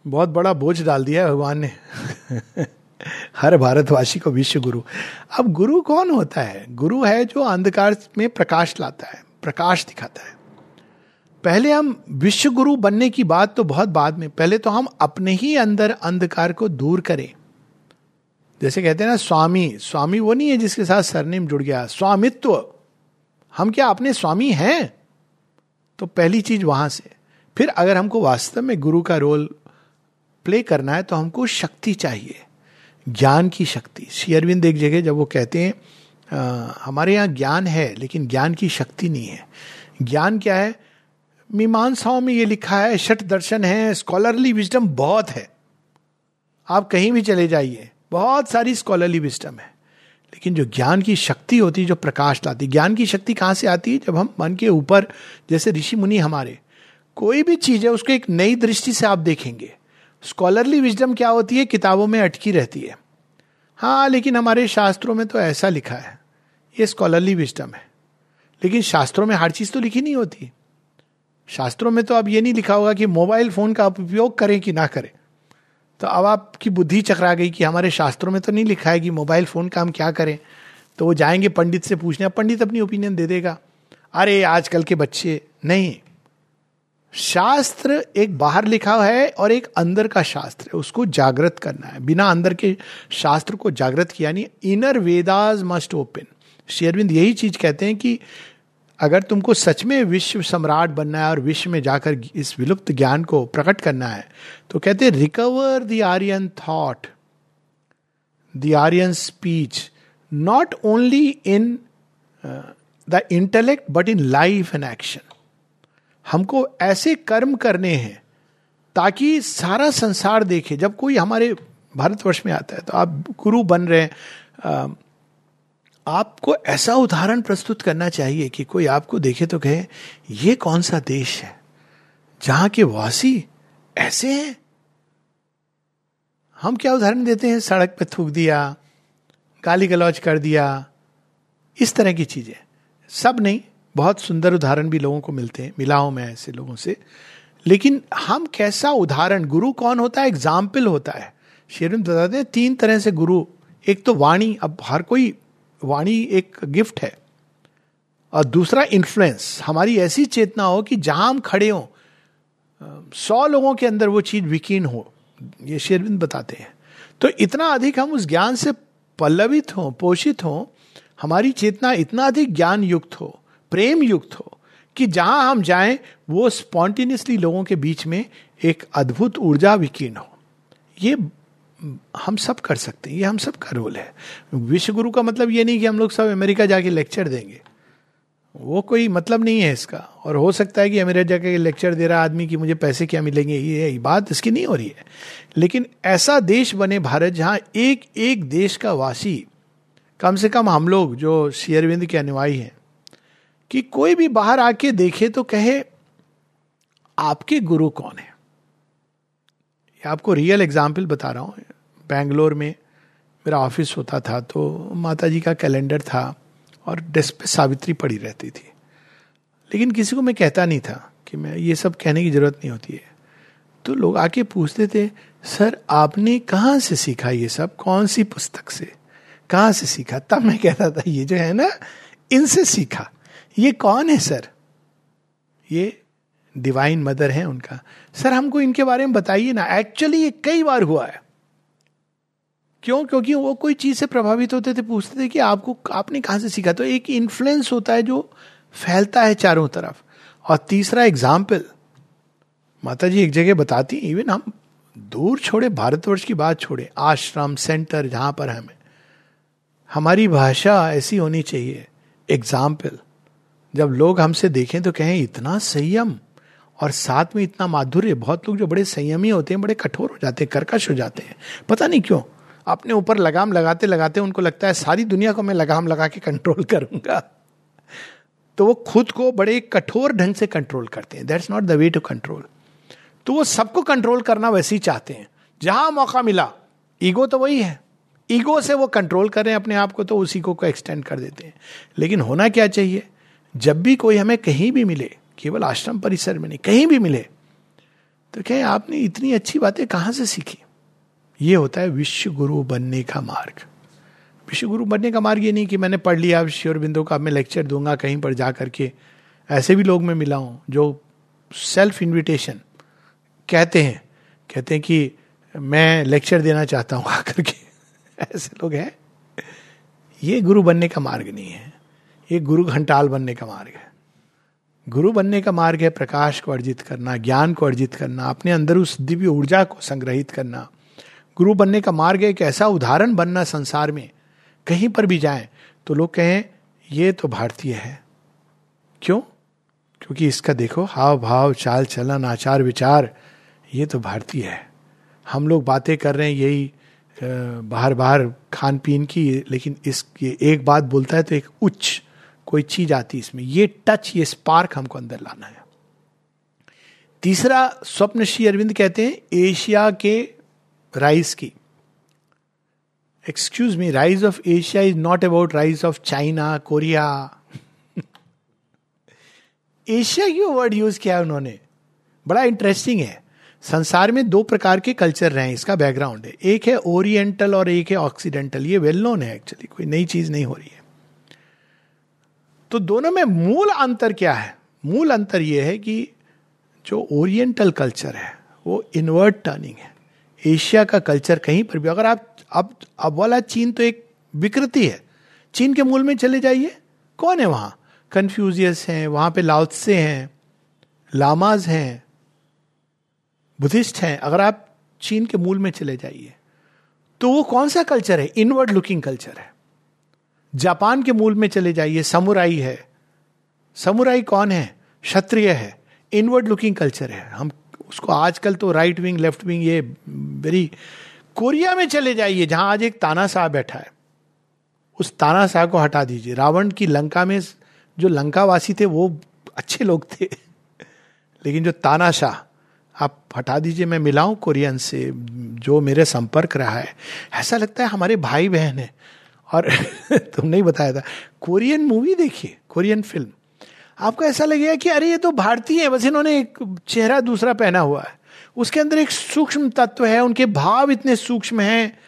बहुत बड़ा बोझ डाल दिया है भगवान ने। हर भारतवासी को विश्व गुरु। अब गुरु कौन होता है? गुरु है जो अंधकार में प्रकाश लाता है, प्रकाश दिखाता है। पहले हम विश्व गुरु बनने की बात तो बहुत बाद में। पहले तो हम अपने ही अंदर अंधकार को दूर करें। जैसे कहते हैं ना, स्वामी। स्वामी वो नहीं है जिसके साथ सरनेम जुड़ गया। स्वामित्व। हम क्या अपने स्वामी हैं? तो पहली चीज़ वहाँ से। फिर अगर हमको वास्तव में गुरु का रोल प्ले करना है तो हमको शक्ति चाहिए ज्ञान की शक्ति। श्री अरविंद एक जगह जब वो कहते हैं आ, हमारे यहाँ ज्ञान है लेकिन ज्ञान की शक्ति नहीं है। ज्ञान क्या है? मीमांसाओं में ये लिखा है शठ दर्शन है स्कॉलरली विजडम बहुत है। आप कहीं भी चले जाइए बहुत सारी स्कॉलरली विजडम है। लेकिन जो ज्ञान की शक्ति होती है जो प्रकाश लाती ज्ञान की शक्ति कहाँ से आती है? जब हम मन के ऊपर जैसे ऋषि मुनि हमारे कोई भी चीज़ है उसको एक नई दृष्टि से आप देखेंगे। स्कॉलरली विजडम क्या होती है? किताबों में अटकी रहती है। हाँ लेकिन हमारे शास्त्रों में तो ऐसा लिखा है। ये स्कॉलरली विजडम है। लेकिन शास्त्रों में हर चीज़ तो लिखी नहीं होती। शास्त्रों में तो अब ये नहीं लिखा होगा कि मोबाइल फ़ोन का उपयोग करें कि ना करें। तो अब आपकी बुद्धि चकरा गई कि हमारे शास्त्रों में तो नहीं लिखा है कि मोबाइल फ़ोन का हम क्या करें। तो वो जाएँगे पंडित से पूछने पंडित अपनी ओपिनियन दे देगा। अरे, आजकल के बच्चे नहीं। शास्त्र एक बाहर लिखा है और एक अंदर का शास्त्र है, उसको जागृत करना है। बिना अंदर के शास्त्र को जागृत किया नहीं इनर वेदाज मस्ट ओपन शेरविंद यही चीज़ कहते हैं कि अगर तुमको सच में विश्व सम्राट बनना है और विश्व में जाकर इस विलुप्त ज्ञान को प्रकट करना है तो कहते हैं recover the Aryan thought the Aryan speech not only in the intellect but in life and action हमको ऐसे कर्म करने हैं ताकि सारा संसार देखे। जब कोई हमारे भारतवर्ष में आता है तो आप गुरु बन रहे हैं आपको ऐसा उदाहरण प्रस्तुत करना चाहिए कि कोई आपको देखे तो कहे, ये कौन सा देश है जहाँ के वासी ऐसे हैं? हम क्या उदाहरण देते हैं? सड़क पर थूक दिया, गाली गलौज कर दिया, इस तरह की चीज़ें। सब नहीं। बहुत सुंदर उदाहरण भी लोगों को मिलते हैं, मिला हूँ मैं ऐसे लोगों से। लेकिन हम कैसा उदाहरण, गुरु कौन होता है? एग्ज़ाम्पल होता है। शेरविंद बताते हैं तीन तरह से गुरु। एक तो वाणी, अब हर कोई वाणी एक गिफ्ट है। और दूसरा इन्फ्लुएंस हमारी ऐसी चेतना हो कि जहाँ हम खड़े हों, सौ लोगों के अंदर वो चीज़ विकीर्ण हो, ये शेरविंद बताते हैं। तो इतना अधिक हम उस ज्ञान से पल्लवित हों, पोषित हों, हमारी चेतना इतना अधिक ज्ञान युक्त हो प्रेम युक्त हो कि जहाँ हम जाएँ, वो स्पॉन्टेनियसली लोगों के बीच में एक अद्भुत ऊर्जा विकीर्ण हो। ये हम सब कर सकते हैं, ये हम सब का रोल है। विश्व गुरु का मतलब ये नहीं कि हम लोग सब अमेरिका जाके लेक्चर देंगे। वो कोई मतलब नहीं है इसका। और हो सकता है कि अमेरिका जाके लेक्चर दे रहा आदमी कि मुझे पैसे क्या मिलेंगे, ये बात इसकी नहीं हो रही है। लेकिन ऐसा देश बने भारत जहाँ एक एक देश का वासी, कम से कम हम लोग जो शेयरविंद के अनुयायी हैं कि कोई भी बाहर आके देखे तो कहे, आपके गुरु कौन है? आपको रियल एग्ज़ाम्पल बता रहा हूँ। बेंगलोर में मेरा ऑफ़िस होता था तो माता जी का कैलेंडर था और डेस्क पे सावित्री पड़ी रहती थी। लेकिन किसी को मैं कहता नहीं था कि मैं, ये सब कहने की ज़रूरत नहीं होती है। तो लोग आके पूछते थे, सर, आपने कहाँ से सीखा ये सब? कौन सी पुस्तक से? कहाँ से सीखा? तब मैं कहता था, ये जो है ना, इनसे सीखा। ये कौन है, सर? ये डिवाइन मदर है उनका। सर, हमको इनके बारे में बताइए ना। एक्चुअली ये कई बार हुआ है। क्यों? क्योंकि वो कोई चीज़ से प्रभावित होते थे, पूछते थे कि आपको, आपने कहाँ से सीखा? तो एक इन्फ्लुएंस होता है जो फैलता है चारों तरफ़। और तीसरा एग्ज़ाम्पल माता जी एक जगह बताती इवन हम दूर छोड़े, भारतवर्ष की बात छोड़े, आश्रम सेंटर जहाँ पर हमें, हमारी भाषा ऐसी होनी चाहिए। एग्ज़ाम्पल जब लोग हमसे देखें तो कहें, इतना संयम और साथ में इतना माधुर्य, बहुत लोग जो बड़े संयमी होते हैं, बड़े कठोर हो जाते हैं, कर्कश हो जाते हैं। पता नहीं क्यों, अपने ऊपर लगाम लगाते लगाते उनको लगता है, सारी दुनिया को मैं लगाम लगा के कंट्रोल करूँगा। तो वो खुद को बड़े कठोर ढंग से कंट्रोल करते हैं। That's not the way to control तो वो सबको कंट्रोल करना वैसे ही चाहते हैं। जहाँ मौका मिला, ईगो तो वही है। ईगो से वो कंट्रोल करें अपने आप को तो उसी को एक्सटेंड कर देते हैं। लेकिन होना क्या चाहिए? जब भी कोई हमें कहीं भी मिले, केवल आश्रम परिसर में नहीं, कहीं भी मिले तो क्या आपने इतनी अच्छी बातें कहाँ से सीखी? ये होता है विश्व गुरु बनने का मार्ग। विश्व गुरु बनने का मार्ग ये नहीं कि मैंने पढ़ लिया श्योर बिंदु का मैं लेक्चर दूँगा कहीं पर जा करके, ऐसे भी लोग मैं मिला हूँ जो सेल्फ इन्विटेशन कहते हैं। कहते हैं कि मैं लेक्चर देना चाहता हूँ आकर के। ऐसे लोग हैं। ये गुरु बनने का मार्ग नहीं है। ये गुरु घंटाल बनने का मार्ग है। गुरु बनने का मार्ग है प्रकाश को अर्जित करना, ज्ञान को अर्जित करना, अपने अंदर उस दिव्य ऊर्जा को संग्रहित करना। गुरु बनने का मार्ग एक ऐसा उदाहरण बनना संसार में। कहीं पर भी जाए तो लोग कहें, ये तो भारतीय है। क्यों? क्योंकि इसका देखो, हाव भाव, चाल चलन, आचार विचार, ये तो भारतीय है। हम लोग बातें कर रहे हैं यही बाहर बाहर खान पीन की, लेकिन इस, ये एक बात बोलता है तो एक उच्च कोई चीज़ आती इसमें। ये टच ये स्पार्क हमको अंदर लाना है। तीसरा स्वप्न श्री अरविंद कहते हैं, एशिया के राइज की। Excuse me rise of Asia is not about rise of China Korea Asia क्यों वर्ड यूज़ किया है उन्होंने? बड़ा इंटरेस्टिंग है। संसार में दो प्रकार के कल्चर रहे हैं, इसका बैकग्राउंड है। एक है ओरिएंटल और एक है ऑक्सीडेंटल ये वेल नोन है एक्चुअली कोई नई चीज़ नहीं हो रही है। तो दोनों में मूल अंतर क्या है? मूल अंतर यह है कि जो ओरिएंटल कल्चर है, वो इनवर्ट टर्निंग है। एशिया का कल्चर कहीं पर भी, अगर आप, अब अब वाला चीन तो एक विकृति है। चीन के मूल में चले जाइए। कौन है वहाँ? कन्फ्यूजियस हैं, वहाँ पे लाउत्से हैं, लामाज हैं, बुद्धिस्ट हैं। अगर आप चीन के मूल में चले जाइए तो वो कौन सा कल्चर है? इनवर्ड लुकिंग कल्चर है। जापान के मूल में चले जाइए, समुराई है। समुराई कौन है? क्षत्रिय है। इनवर्ड लुकिंग कल्चर है। हम उसको आजकल तो राइट विंग लेफ़्ट विंग ये वेरी कोरिया में चले जाइए, जहाँ आज एक ताना साहब बैठा है। उस ताना साहब को हटा दीजिए। रावण की लंका में जो लंकावासी थे, वो अच्छे लोग थे। लेकिन जो तानाशाह, आप हटा दीजिए, मैं मिलाऊं कोरियन से, जो मेरे संपर्क रहा है। ऐसा लगता है हमारे भाई बहन है। और तुम नहीं बताया था। कोरियन मूवी देखिए कोरियन फ़िल्म आपको ऐसा लगेगा कि अरे, ये तो भारतीय है, बस इन्होंने एक चेहरा दूसरा पहना हुआ है। उसके अंदर एक सूक्ष्म तत्व है, उनके भाव इतने सूक्ष्म हैं,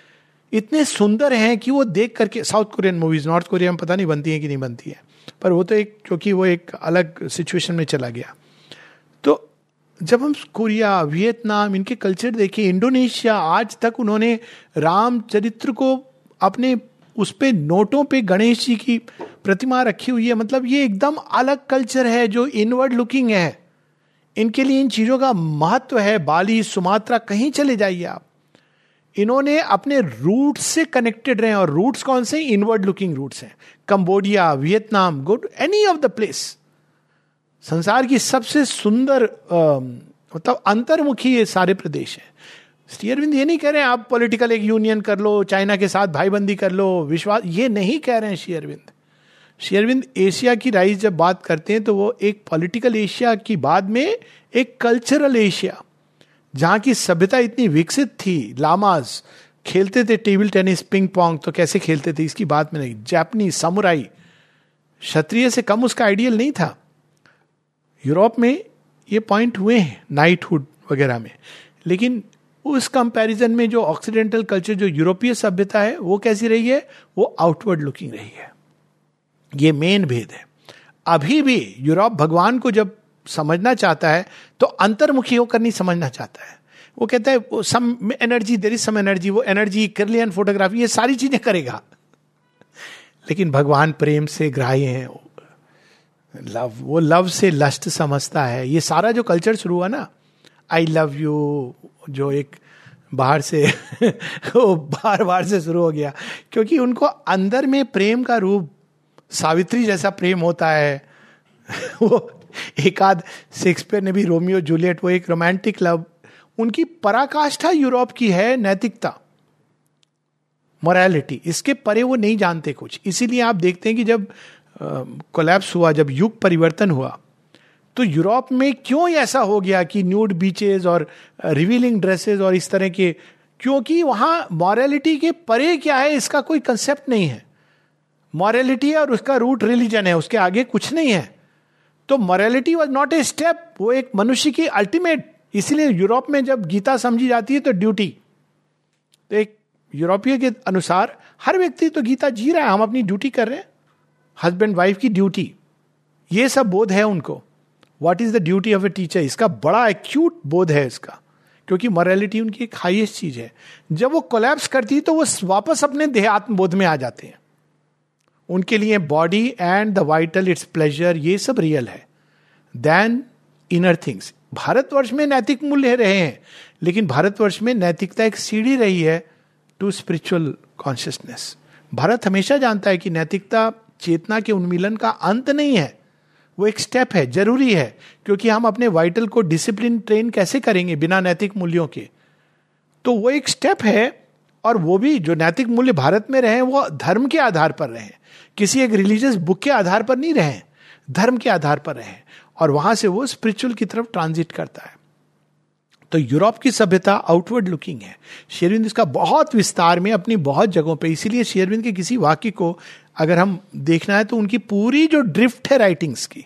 इतने सुंदर हैं कि वो देख करके South Korean movies North Korea में पता नहीं बनती है कि नहीं बनती है। पर वो तो एक, क्योंकि वो एक अलग सिचुएशन में चला गया। तो जब हम कोरिया वियतनाम इनके कल्चर देखें इंडोनेशिया आज तक उन्होंने रामचरित्र को अपने उस पे नोटों पे गणेश जी की प्रतिमा रखी हुई है। मतलब ये एकदम अलग कल्चर है, जो इनवर्ड लुकिंग है। इनके लिए इन चीज़ों का महत्व है। बाली, सुमात्रा, कहीं चले जाइए आप। इन्होंने अपने रूट से कनेक्टेड रहे और रूट्स कौन से? इनवर्ड लुकिंग रूट्स हैं। Cambodia, Vietnam, good, any of the place. संसार की सबसे सुंदर मतलब अंतर्मुखी ये सारे प्रदेश हैं। श्री अरविंद ये नहीं कह रहे हैं, आप पॉलिटिकल एक यूनियन कर लो, चाइना के साथ भाईबंदी कर लो, विश्वास, ये नहीं कह रहे हैं शेयरविंद शेयरविंद एशिया की राइज जब बात करते हैं तो वो एक पॉलिटिकल एशिया की बाद में एक कल्चरल एशिया, जहाँ की सभ्यता इतनी विकसित थी, लामाज, खेलते थे टेबल टेनिस पिंग पोंग तो कैसे खेलते थे, इसकी बात में नहीं। जैपनीज समुराई क्षत्रिय से कम उसका आइडियल नहीं था। यूरोप में ये पॉइंट हुए हैं नाइटहुड वगैरह में। लेकिन उस कंपैरिजन में जो ऑक्सीडेंटल कल्चर जो यूरोपीय सभ्यता है, वो कैसी रही है? वो आउटवर्ड लुकिंग रही है। ये मेन भेद है। अभी भी यूरोप भगवान को जब समझना चाहता है तो अंतर्मुखी होकर नहीं समझना चाहता है। वो कहता है some energy there is some energy वो एनर्जी करलियन फोटोग्राफी ये सारी चीज़ें करेगा। लेकिन भगवान प्रेम से ग्राह्य हैं। लव, वो लव से लस्ट समझता है। ये सारा जो कल्चर शुरू हुआ ना आई लव यू जो एक बाहर से वो बार बार से शुरू हो गया। क्योंकि उनको अंदर में प्रेम का रूप सावित्री जैसा प्रेम होता है। वो एक आध शेक्सपियर ने भी रोमियो जूलियट वो एक रोमांटिक लव उनकी पराकाष्ठा यूरोप की है नैतिकता। मोरालिटी इसके परे वो नहीं जानते कुछ। इसीलिए आप देखते हैं कि जब कोलैप्स uh, हुआ जब युग परिवर्तन हुआ तो यूरोप में क्यों ऐसा हो गया कि न्यूड बीचेस और रिवीलिंग ड्रेसेस और इस तरह के, क्योंकि वहाँ मॉरलिटी के परे क्या है, इसका कोई कंसेप्ट नहीं है। मॉरलिटी और उसका रूट रिलीजन है, उसके आगे कुछ नहीं है। तो morality was not a step वो एक मनुष्य की अल्टीमेट इसीलिए यूरोप में जब गीता समझी जाती है तो ड्यूटी तो एक यूरोपीय के अनुसार हर व्यक्ति तो गीता जी रहा है, हम अपनी ड्यूटी कर रहे हैं। हस्बैंड वाइफ की ड्यूटी ये सब बोध है उनको। What is the duty of a teacher इसका बड़ा एक्यूट बोध है इसका, क्योंकि मॉरलिटी उनकी एक हाइएस्ट चीज़ है। जब वो कोलैप्स करती है तो वो वापस अपने देहात्म बोध में आ जाते हैं। उनके लिए body and the vital its pleasure ये सब रियल है। देन इनर थिंग्स भारतवर्ष में नैतिक मूल्य रहे हैं, लेकिन भारतवर्ष में नैतिकता एक सीढ़ी रही है टू स्पिरिचुअल कॉन्शियसनेस भारत हमेशा जानता है कि नैतिकता चेतना के उन्मिलन का अंत नहीं है। वो एक स्टेप है, ज़रूरी है, क्योंकि हम अपने वाइटल को डिसिप्लिन ट्रेन कैसे करेंगे बिना नैतिक मूल्यों के? तो वो एक स्टेप है, और वो भी जो नैतिक मूल्य भारत में रहे वो धर्म के आधार पर रहे किसी एक रिलीजियस बुक के आधार पर नहीं रहे धर्म के आधार पर रहे और वहाँ से वो स्पिरिचुअल की तरफ़ ट्रांजिट करता है। तो यूरोप की सभ्यता आउटवर्ड लुकिंग है। शेरविंद इसका बहुत विस्तार में अपनी बहुत जगहों पे, इसीलिए शेरविंद के किसी वाक्य को अगर हम देखना है तो उनकी पूरी जो ड्रिफ्ट है राइटिंग्स की,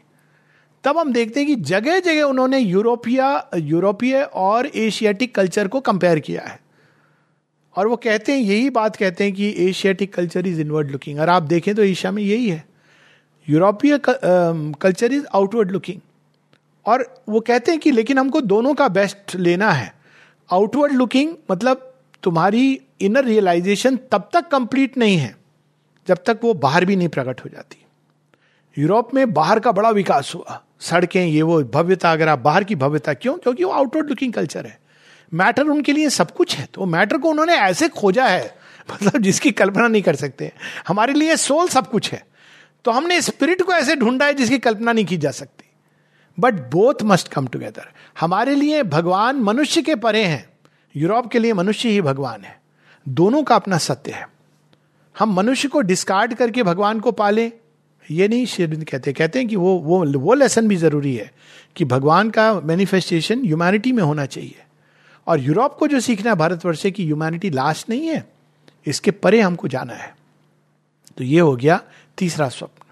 तब हम देखते हैं कि जगह जगह उन्होंने यूरोपिया, यूरोपीय और एशियाटिक कल्चर को कंपेयर किया है। और वो कहते हैं, यही बात कहते हैं कि Asiatic culture is inward looking और आप देखें तो एशिया में यही है। यूरोपीय कल्चर इज़ आउटवर्ड लुकिंग और वो कहते हैं कि लेकिन हमको दोनों का बेस्ट लेना है। आउटवर्ड लुकिंग मतलब तुम्हारी इनर रियलाइजेशन तब तक कंप्लीट नहीं है, जब तक वो बाहर भी नहीं प्रकट हो जाती। यूरोप में बाहर का बड़ा विकास हुआ। सड़कें, ये वो भव्यता, अगर आप बाहर की भव्यता क्यों? क्योंकि वो आउटवर्ड लुकिंग कल्चर है। मैटर उनके लिए सब कुछ है तो मैटर को उन्होंने ऐसे खोजा है मतलब जिसकी कल्पना नहीं कर सकते। हमारे लिए सोल सब कुछ है। तो हमने स्पिरिट को ऐसे ढूंढा है जिसकी कल्पना नहीं की जा सकती। But both must come together हमारे लिए भगवान मनुष्य के परे हैं। यूरोप के लिए मनुष्य ही भगवान है। दोनों का अपना सत्य है। हम मनुष्य को डिस्कार्ड करके भगवान को पाले, ये नहीं शेरविंद कहते। कहते हैं कि वो वो वो लेसन भी ज़रूरी है कि भगवान का मैनिफेस्टेशन ह्यूमैनिटी में होना चाहिए। और यूरोप को जो सीखना है भारतवर्ष से कि ह्यूमैनिटी लास्ट नहीं है, इसके परे हमको जाना है। तो ये हो गया तीसरा स्वप्न।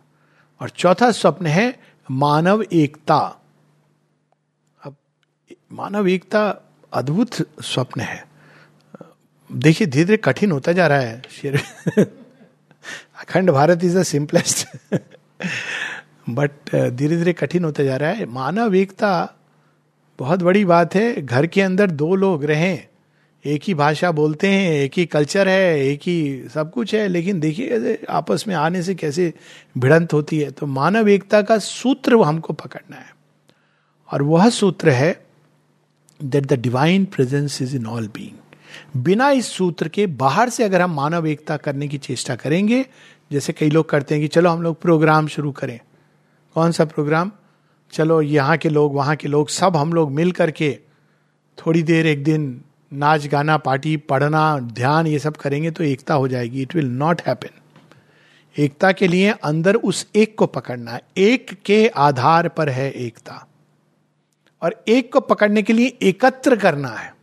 और चौथा स्वप्न है मानव एकता। अब, मानव एकता अद्भुत स्वप्न है। देखिए धीरे धीरे कठिन होता जा रहा है शेर। Akhand Bharat is the simplest. But धीरे धीरे कठिन होता जा रहा है। मानव एकता बहुत बड़ी बात है। घर के अंदर दो लोग रहें। एक ही भाषा बोलते हैं, एक ही कल्चर है, एक ही सब कुछ है, लेकिन देखिए आपस में आने से कैसे भिड़ंत होती है। तो मानव एकता का सूत्र हमको पकड़ना है। और वह सूत्र है that the divine presence is in all being बिना इस सूत्र के बाहर से अगर हम मानव एकता करने की चेष्टा करेंगे, जैसे कई लोग करते हैं कि चलो हम लोग प्रोग्राम शुरू करें। कौन सा प्रोग्राम चलो यहाँ के लोग, वहाँ के लोग, सब हम लोग मिल करके थोड़ी देर, एक दिन नाच, गाना, पार्टी, पढ़ना, ध्यान, ये सब करेंगे तो एकता हो जाएगी। इट विल नॉट हैपन एकता के लिए अंदर उस एक को पकड़ना है। एक के आधार पर है एकता। और एक को पकड़ने के लिए एकत्र करना है।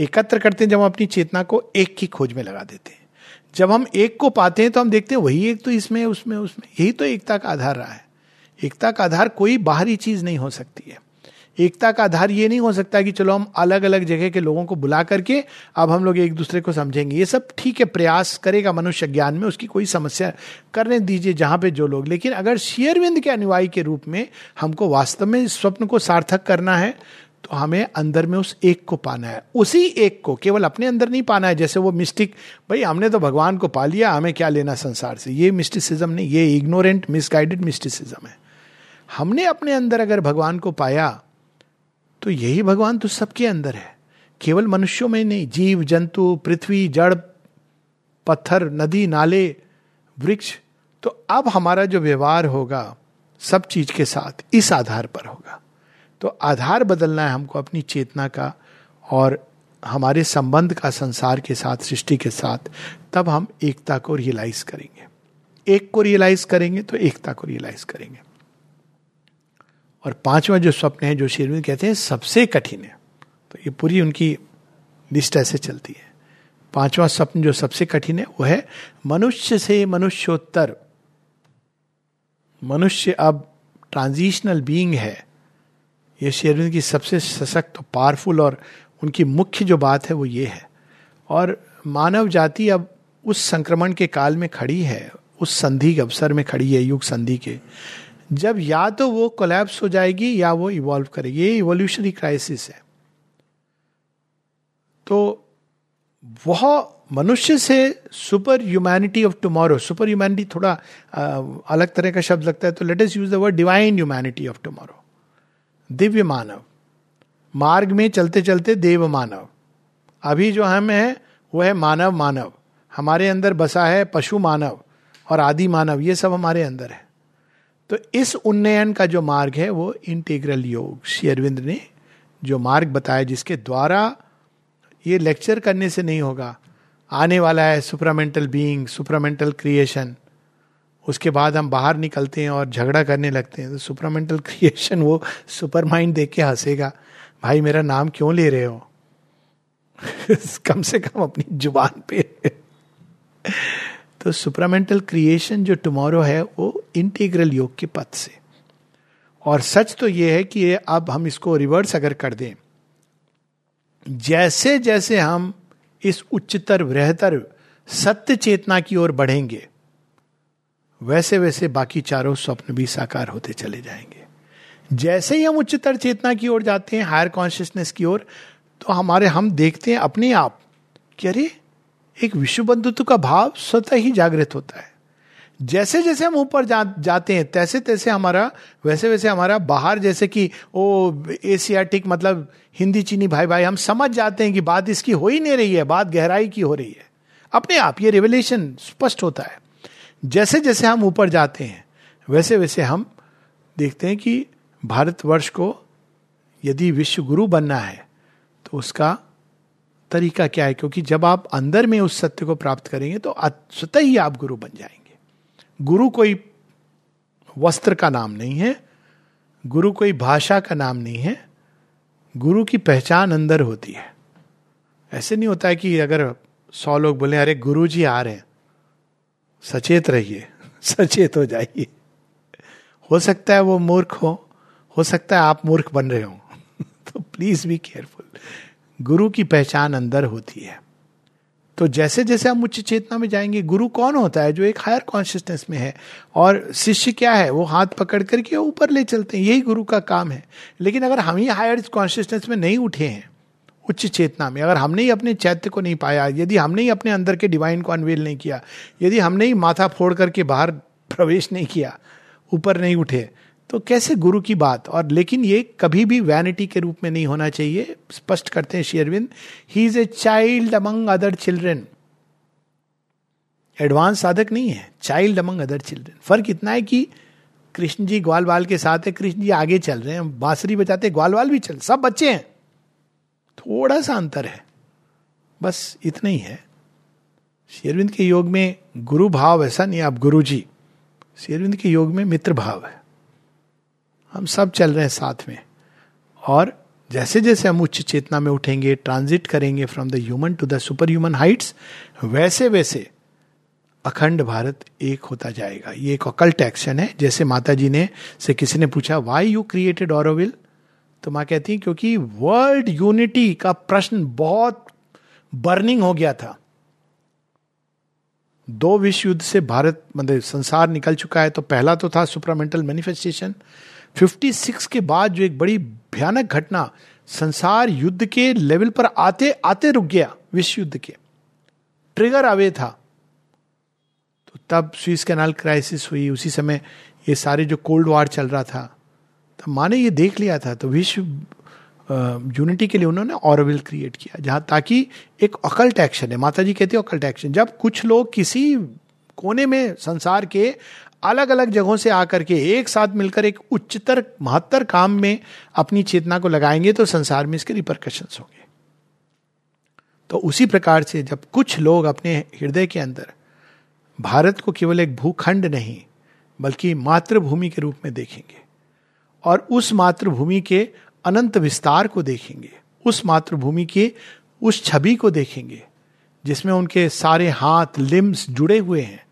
एकत्र करते हैं जब हम अपनी चेतना को एक की खोज में लगा देते हैं। जब हम एक को पाते हैं तो हम देखते हैं वही एक तो इसमें, उसमें उसमें। यही तो एकता का आधार रहा है। एकता का आधार कोई बाहरी चीज़ नहीं हो सकती है। एकता का आधार ये नहीं हो सकता कि चलो हम अलग अलग जगह के लोगों को बुला करके अब हम लोग एक दूसरे को समझेंगे। ये सब ठीक है, प्रयास करेगा मनुष्य ज्ञान में, उसकी कोई समस्या करने दीजिए जहाँ पे जो लोग। लेकिन अगर शेयरविंद के अनुयायी के रूप में हमको वास्तव में इस स्वप्न को सार्थक करना है तो हमें अंदर में उस एक को पाना है। उसी एक को केवल अपने अंदर नहीं पाना है, जैसे वो मिस्टिक भाई, हमने तो भगवान को पा लिया, हमें क्या लेना संसार से? ये मिस्टिसिज्म नहीं, ये इग्नोरेंट मिसगाइडेड मिस्टिसिज्म है। हमने अपने अंदर अगर भगवान को पाया तो यही भगवान तो सबके अंदर है। केवल मनुष्यों में नहीं, जीव, जंतु, पृथ्वी, जड़, पत्थर, नदी, नाले, वृक्ष तो अब हमारा जो व्यवहार होगा, सब चीज़ के साथ, इस आधार पर होगा। तो आधार बदलना है हमको अपनी चेतना का और हमारे संबंध का, संसार के साथ, सृष्टि के साथ, तब हम एकता को रियलाइज़ करेंगे। एक को रियलाइज़ करेंगे तो एकता को रियलाइज़ करेंगे। और पांचवा जो स्वप्न है, जो शेरविंद कहते हैं, सबसे कठिन है। तो ये पूरी उनकी लिस्ट ऐसे चलती है। पांचवा स्वप्न जो सबसे कठिन है, वो है मनुष्य से मनुष्योत्तर। मनुष्य अब ट्रांजिशनल बीइंग है। ये शेरविंद की सबसे सशक्त पावरफुल और उनकी मुख्य जो बात है, वो ये है। और मानव जाति अब उस संक्रमण के काल में खड़ी है, उस संधि के अवसर में खड़ी है, युग संधि के। जब या तो वो कोलैप्स हो जाएगी या वो इवॉल्व करेगी। ये इवोल्यूशनरी क्राइसिस है। तो वह मनुष्य से super humanity of tomorrow super humanity थोड़ा आ, अलग तरह का शब्द लगता है तो let us use the word divine humanity of tomorrow Divya मानव। मार्ग में चलते चलते देव मानव। अभी जो हम हैं वो है मानव मानव। हमारे अंदर बसा है पशु मानव और आदि मानव। ये सब हमारे अंदर है। तो इस उन्नयन का जो मार्ग है, वो इंटीग्रल योग। श्री अरविंद ने जो मार्ग बताया, जिसके द्वारा ये लेक्चर करने से नहीं होगा, आने वाला है सुपरामेंटल बीइंग, सुपरामेंटल क्रिएशन। उसके बाद हम बाहर निकलते हैं और झगड़ा करने लगते हैं तो सुपरामेंटल क्रिएशन वो सुपर माइंड देख के हंसेगा, भाई, मेरा नाम क्यों ले रहे हो? कम से कम अपनी ज़ुबान पे। तो सुपरामेंटल क्रिएशन जो टुमारो है, वो इंटीग्रल योग के पथ से। और सच तो ये है कि ये अब हम इसको रिवर्स अगर कर दें, जैसे जैसे हम इस उच्चतर बृहतर सत्य चेतना की ओर बढ़ेंगे, वैसे वैसे बाकी चारों स्वप्न भी साकार होते चले जाएँगे। जैसे ही हम उच्चतर चेतना की ओर जाते हैं हायर कॉन्शियसनेस की ओर तो हमारे हम देखते हैं अपने आप कि अरे एक विश्व बंधुत्व का भाव स्वतः ही जागृत होता है। जैसे जैसे हम ऊपर जा, जाते हैं तैसे तैसे हमारा वैसे वैसे हमारा बाहर जैसे कि ओ एशियाटिक मतलब हिंदी चीनी भाई भाई हम समझ जाते हैं कि बात इसकी हो ही नहीं रही है बात गहराई की हो रही है। अपने आप ये रिवलेशन स्पष्ट होता है। जैसे जैसे हम ऊपर जाते हैं वैसे वैसे हम देखते हैं कि भारतवर्ष को यदि विश्व गुरु बनना है तो उसका तरीका क्या है? क्योंकि जब आप अंदर में उस सत्य को प्राप्त करेंगे तो स्वतः ही आप गुरु बन जाएँगे। गुरु कोई वस्त्र का नाम नहीं है, गुरु कोई भाषा का नाम नहीं है, गुरु की पहचान अंदर होती है। ऐसे नहीं होता है कि अगर सौ लोग बोले, अरे गुरु जी आ रहे हैं। सचेत रहिए, सचेत हो जाइए। हो सकता है वो मूर्ख हो हो सकता है आप मूर्ख बन रहे हो। तो प्लीज़ बी केयरफुल गुरु की पहचान अंदर होती है। तो जैसे जैसे हम उच्च चेतना में जाएँगे, गुरु कौन होता है जो एक हायर कॉन्शियसनेस में है? और शिष्य क्या है? वो हाथ पकड़ करके ऊपर ले चलते हैं, यही गुरु का काम है। लेकिन अगर हम ही हायर कॉन्शियसनेस में नहीं उठे हैं, उच्च चेतना में, अगर हमने ही अपने चैत्य को नहीं पाया, यदि हमने ही अपने अंदर के डिवाइन को अनवेल नहीं किया, यदि हमने ही माथा फोड़ करके बाहर प्रवेश नहीं किया, ऊपर नहीं उठे तो कैसे गुरु की बात? और लेकिन ये कभी भी वैनिटी के रूप में नहीं होना चाहिए। स्पष्ट करते हैं शेयरविंद ही is a child among other children advance साधक नहीं है चाइल्ड अमंग अदर चिल्ड्रेन फ़र्क इतना है कि कृष्ण जी ग्वाल बाल के साथ है, कृष्ण जी आगे चल रहे हैं। बांसुरी बजाते ग्वाल बाल भी चल, सब बच्चे हैं। थोड़ा सा अंतर है। बस इतना ही है। शेरविंद के योग में गुरु भाव ऐसा नहीं आप गुरु जी शेरविंद के योग में मित्र भाव है। हम सब चल रहे हैं साथ में। और जैसे जैसे हम उच्च चेतना में उठेंगे ट्रांजिट करेंगे from the human to the super human heights वैसे वैसे अखंड भारत एक होता जाएगा। ये एक अकल्ट एक्शन है। जैसे माता जी ने, से किसी ने पूछा वाई यू क्रिएटेड ऑरोविल तो माँ कहती है, क्योंकि वर्ल्ड यूनिटी का प्रश्न बहुत बर्निंग हो गया था। दो विश्व युद्ध से भारत मतलब संसार निकल चुका है तो पहला तो था सुपरामेंटल मैनिफेस्टेशन 56 के बाद जो एक बड़ी भयानक घटना संसार युद्ध के लेवल पर आते आते रुक गया, विश्व युद्ध के। ट्रिगर अवे था। तो तब स्विस कैनाल क्राइसिस हुई, उसी समय ये सारे जो कोल्ड वार चल रहा था तो माँ ने ये देख लिया था तो विश्व यूनिटी के लिए उन्होंने ऑरविल क्रिएट किया, जहाँ ताकि एक अकल्ट एक्शन है। माता जी कहती है अकल्ट एक्शन जब कुछ लोग किसी कोने में संसार के अलग अलग जगहों से आकर के एक साथ मिलकर एक उच्चतर, महत्तर काम में अपनी चेतना को लगाएँगे तो संसार में इसके रिपरकशन होंगे। तो उसी प्रकार से जब कुछ लोग अपने हृदय के अंदर, भारत को केवल एक भूखंड नहीं, बल्कि मातृभूमि के रूप में देखेंगे और उस मातृभूमि के अनंत विस्तार को देखेंगे, उस मातृभूमि के उस छवि को देखेंगे, जिसमें उनके सारे हाथ लिम्स जुड़े हुए हैं।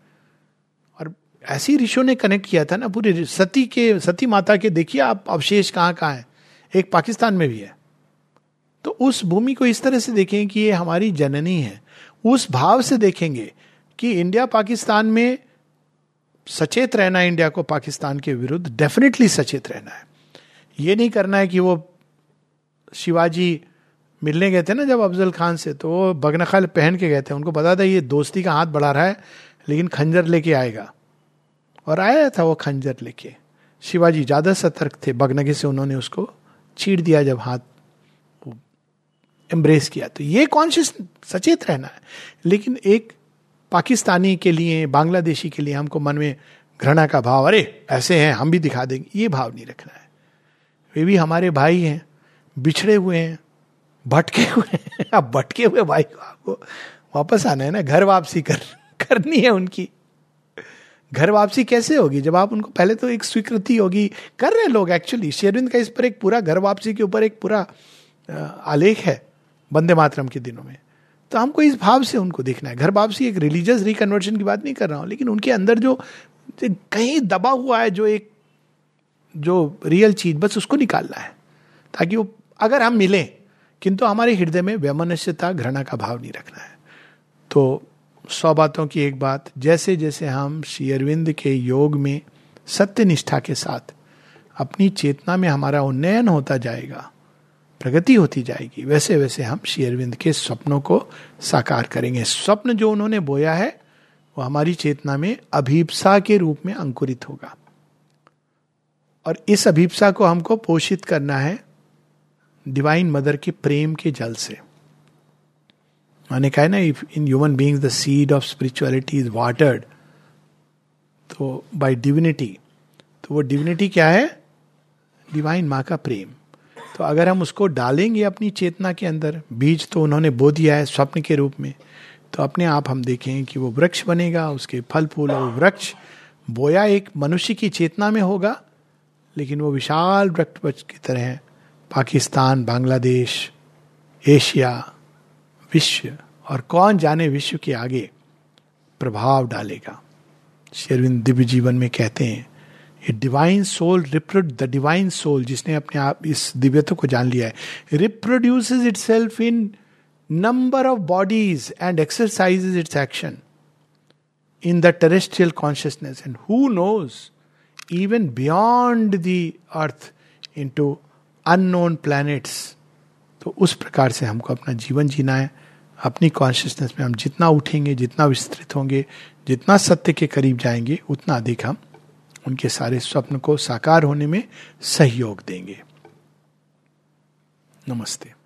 ऐसी ऋषियों ने कनेक्ट किया था ना, पूरी सती के, सती माता के, देखिए आप अवशेष कहाँ कहाँ है। एक पाकिस्तान में भी है। तो उस भूमि को इस तरह से देखें कि ये हमारी जननी है। उस भाव से देखेंगे कि इंडिया पाकिस्तान में सचेत रहना है इंडिया को पाकिस्तान के विरुद्ध डेफिनेटली सचेत रहना है। ये नहीं करना है कि वो शिवाजी मिलने गए थे ना जब अफजल खान से तो वो बगनखल पहन के गए थे। उनको पता था ये दोस्ती का हाथ बढ़ा रहा है, लेकिन खंजर लेके आएगा। और आया था वो खंजर लेके। शिवाजी ज़्यादा सतर्क थे बगनगे से उन्होंने उसको चीड़ दिया जब हाथ एम्ब्रेस किया। तो ये कॉन्शियस सचेत रहना है। लेकिन एक पाकिस्तानी के लिए, बांग्लादेशी के लिए हमको मन में घृणा का भाव, अरे, ऐसे हैं, हम भी दिखा देंगे। ये भाव नहीं रखना है। वे भी हमारे भाई हैं, बिछड़े हुए हैं, भटके हुए हैं। अब भटके हुए भाई को आपको वापस आना है ना, घर वापसी कर, करनी है उनकी। घर वापसी कैसे होगी? जब आप उनको, पहले तो एक स्वीकृति होगी। कर रहे लोग एक्चुअली शेरविंद का इस पर एक पूरा घर वापसी के ऊपर एक पूरा आलेख है, वंदे मातरम के दिनों में। तो हमको इस भाव से उनको देखना है। घर वापसी एक रिलीजियस रिकन्वर्शन की बात नहीं कर रहा हूँ, लेकिन उनके अंदर जो कहीं दबा हुआ है, जो एक, जो रियल चीज़, बस उसको निकालना है, ताकि वो, अगर हम मिलें, किंतु हमारे हृदय में वैमनस्यता, घृणा का भाव नहीं रखना है। तो सौ बातों की एक बात जैसे जैसे हम श्री अरविंद के योग में सत्य निष्ठा के साथ अपनी चेतना में हमारा उन्नयन होता जाएगा, प्रगति होती जाएगी वैसे वैसे हम श्री अरविंद के स्वप्नों को साकार करेंगे। स्वप्न जो उन्होंने बोया है, वो हमारी चेतना में अभीपसा के रूप में अंकुरित होगा। और इस अभीपसा को हमको पोषित करना है डिवाइन मदर के प्रेम के जल से। मैंने कहा ना if in human beings the seed of spirituality is watered तो बाय डिविनिटी तो वो डिविनिटी क्या है? डिवाइन माँ का प्रेम। तो अगर हम उसको डालेंगे अपनी चेतना के अंदर, बीज तो उन्होंने बो दिया है स्वप्न के रूप में तो अपने आप हम देखें कि वो वृक्ष बनेगा, उसके फल फूल और वृक्ष बोया एक मनुष्य की चेतना में होगा, लेकिन वो विशाल वृक्ष की तरह पाकिस्तान, बांग्लादेश, एशिया विश्व और कौन जाने विश्व के आगे प्रभाव डालेगा। शेरविंद दिव्य जीवन में कहते हैं a divine soul reproduces the divine soul जिसने अपने आप इस दिव्यत्व को जान लिया है reproduces itself in number of bodies and exercise its action in the terrestrial consciousness and who knows even beyond the earth into unknown planets तो उस प्रकार से हमको अपना जीवन जीना है। अपनी कॉन्शियसनेस में हम जितना उठेंगे, जितना विस्तृत होंगे, जितना सत्य के करीब जाएँगे, उतना अधिक हम उनके सारे स्वप्न को साकार होने में सहयोग देंगे। नमस्ते।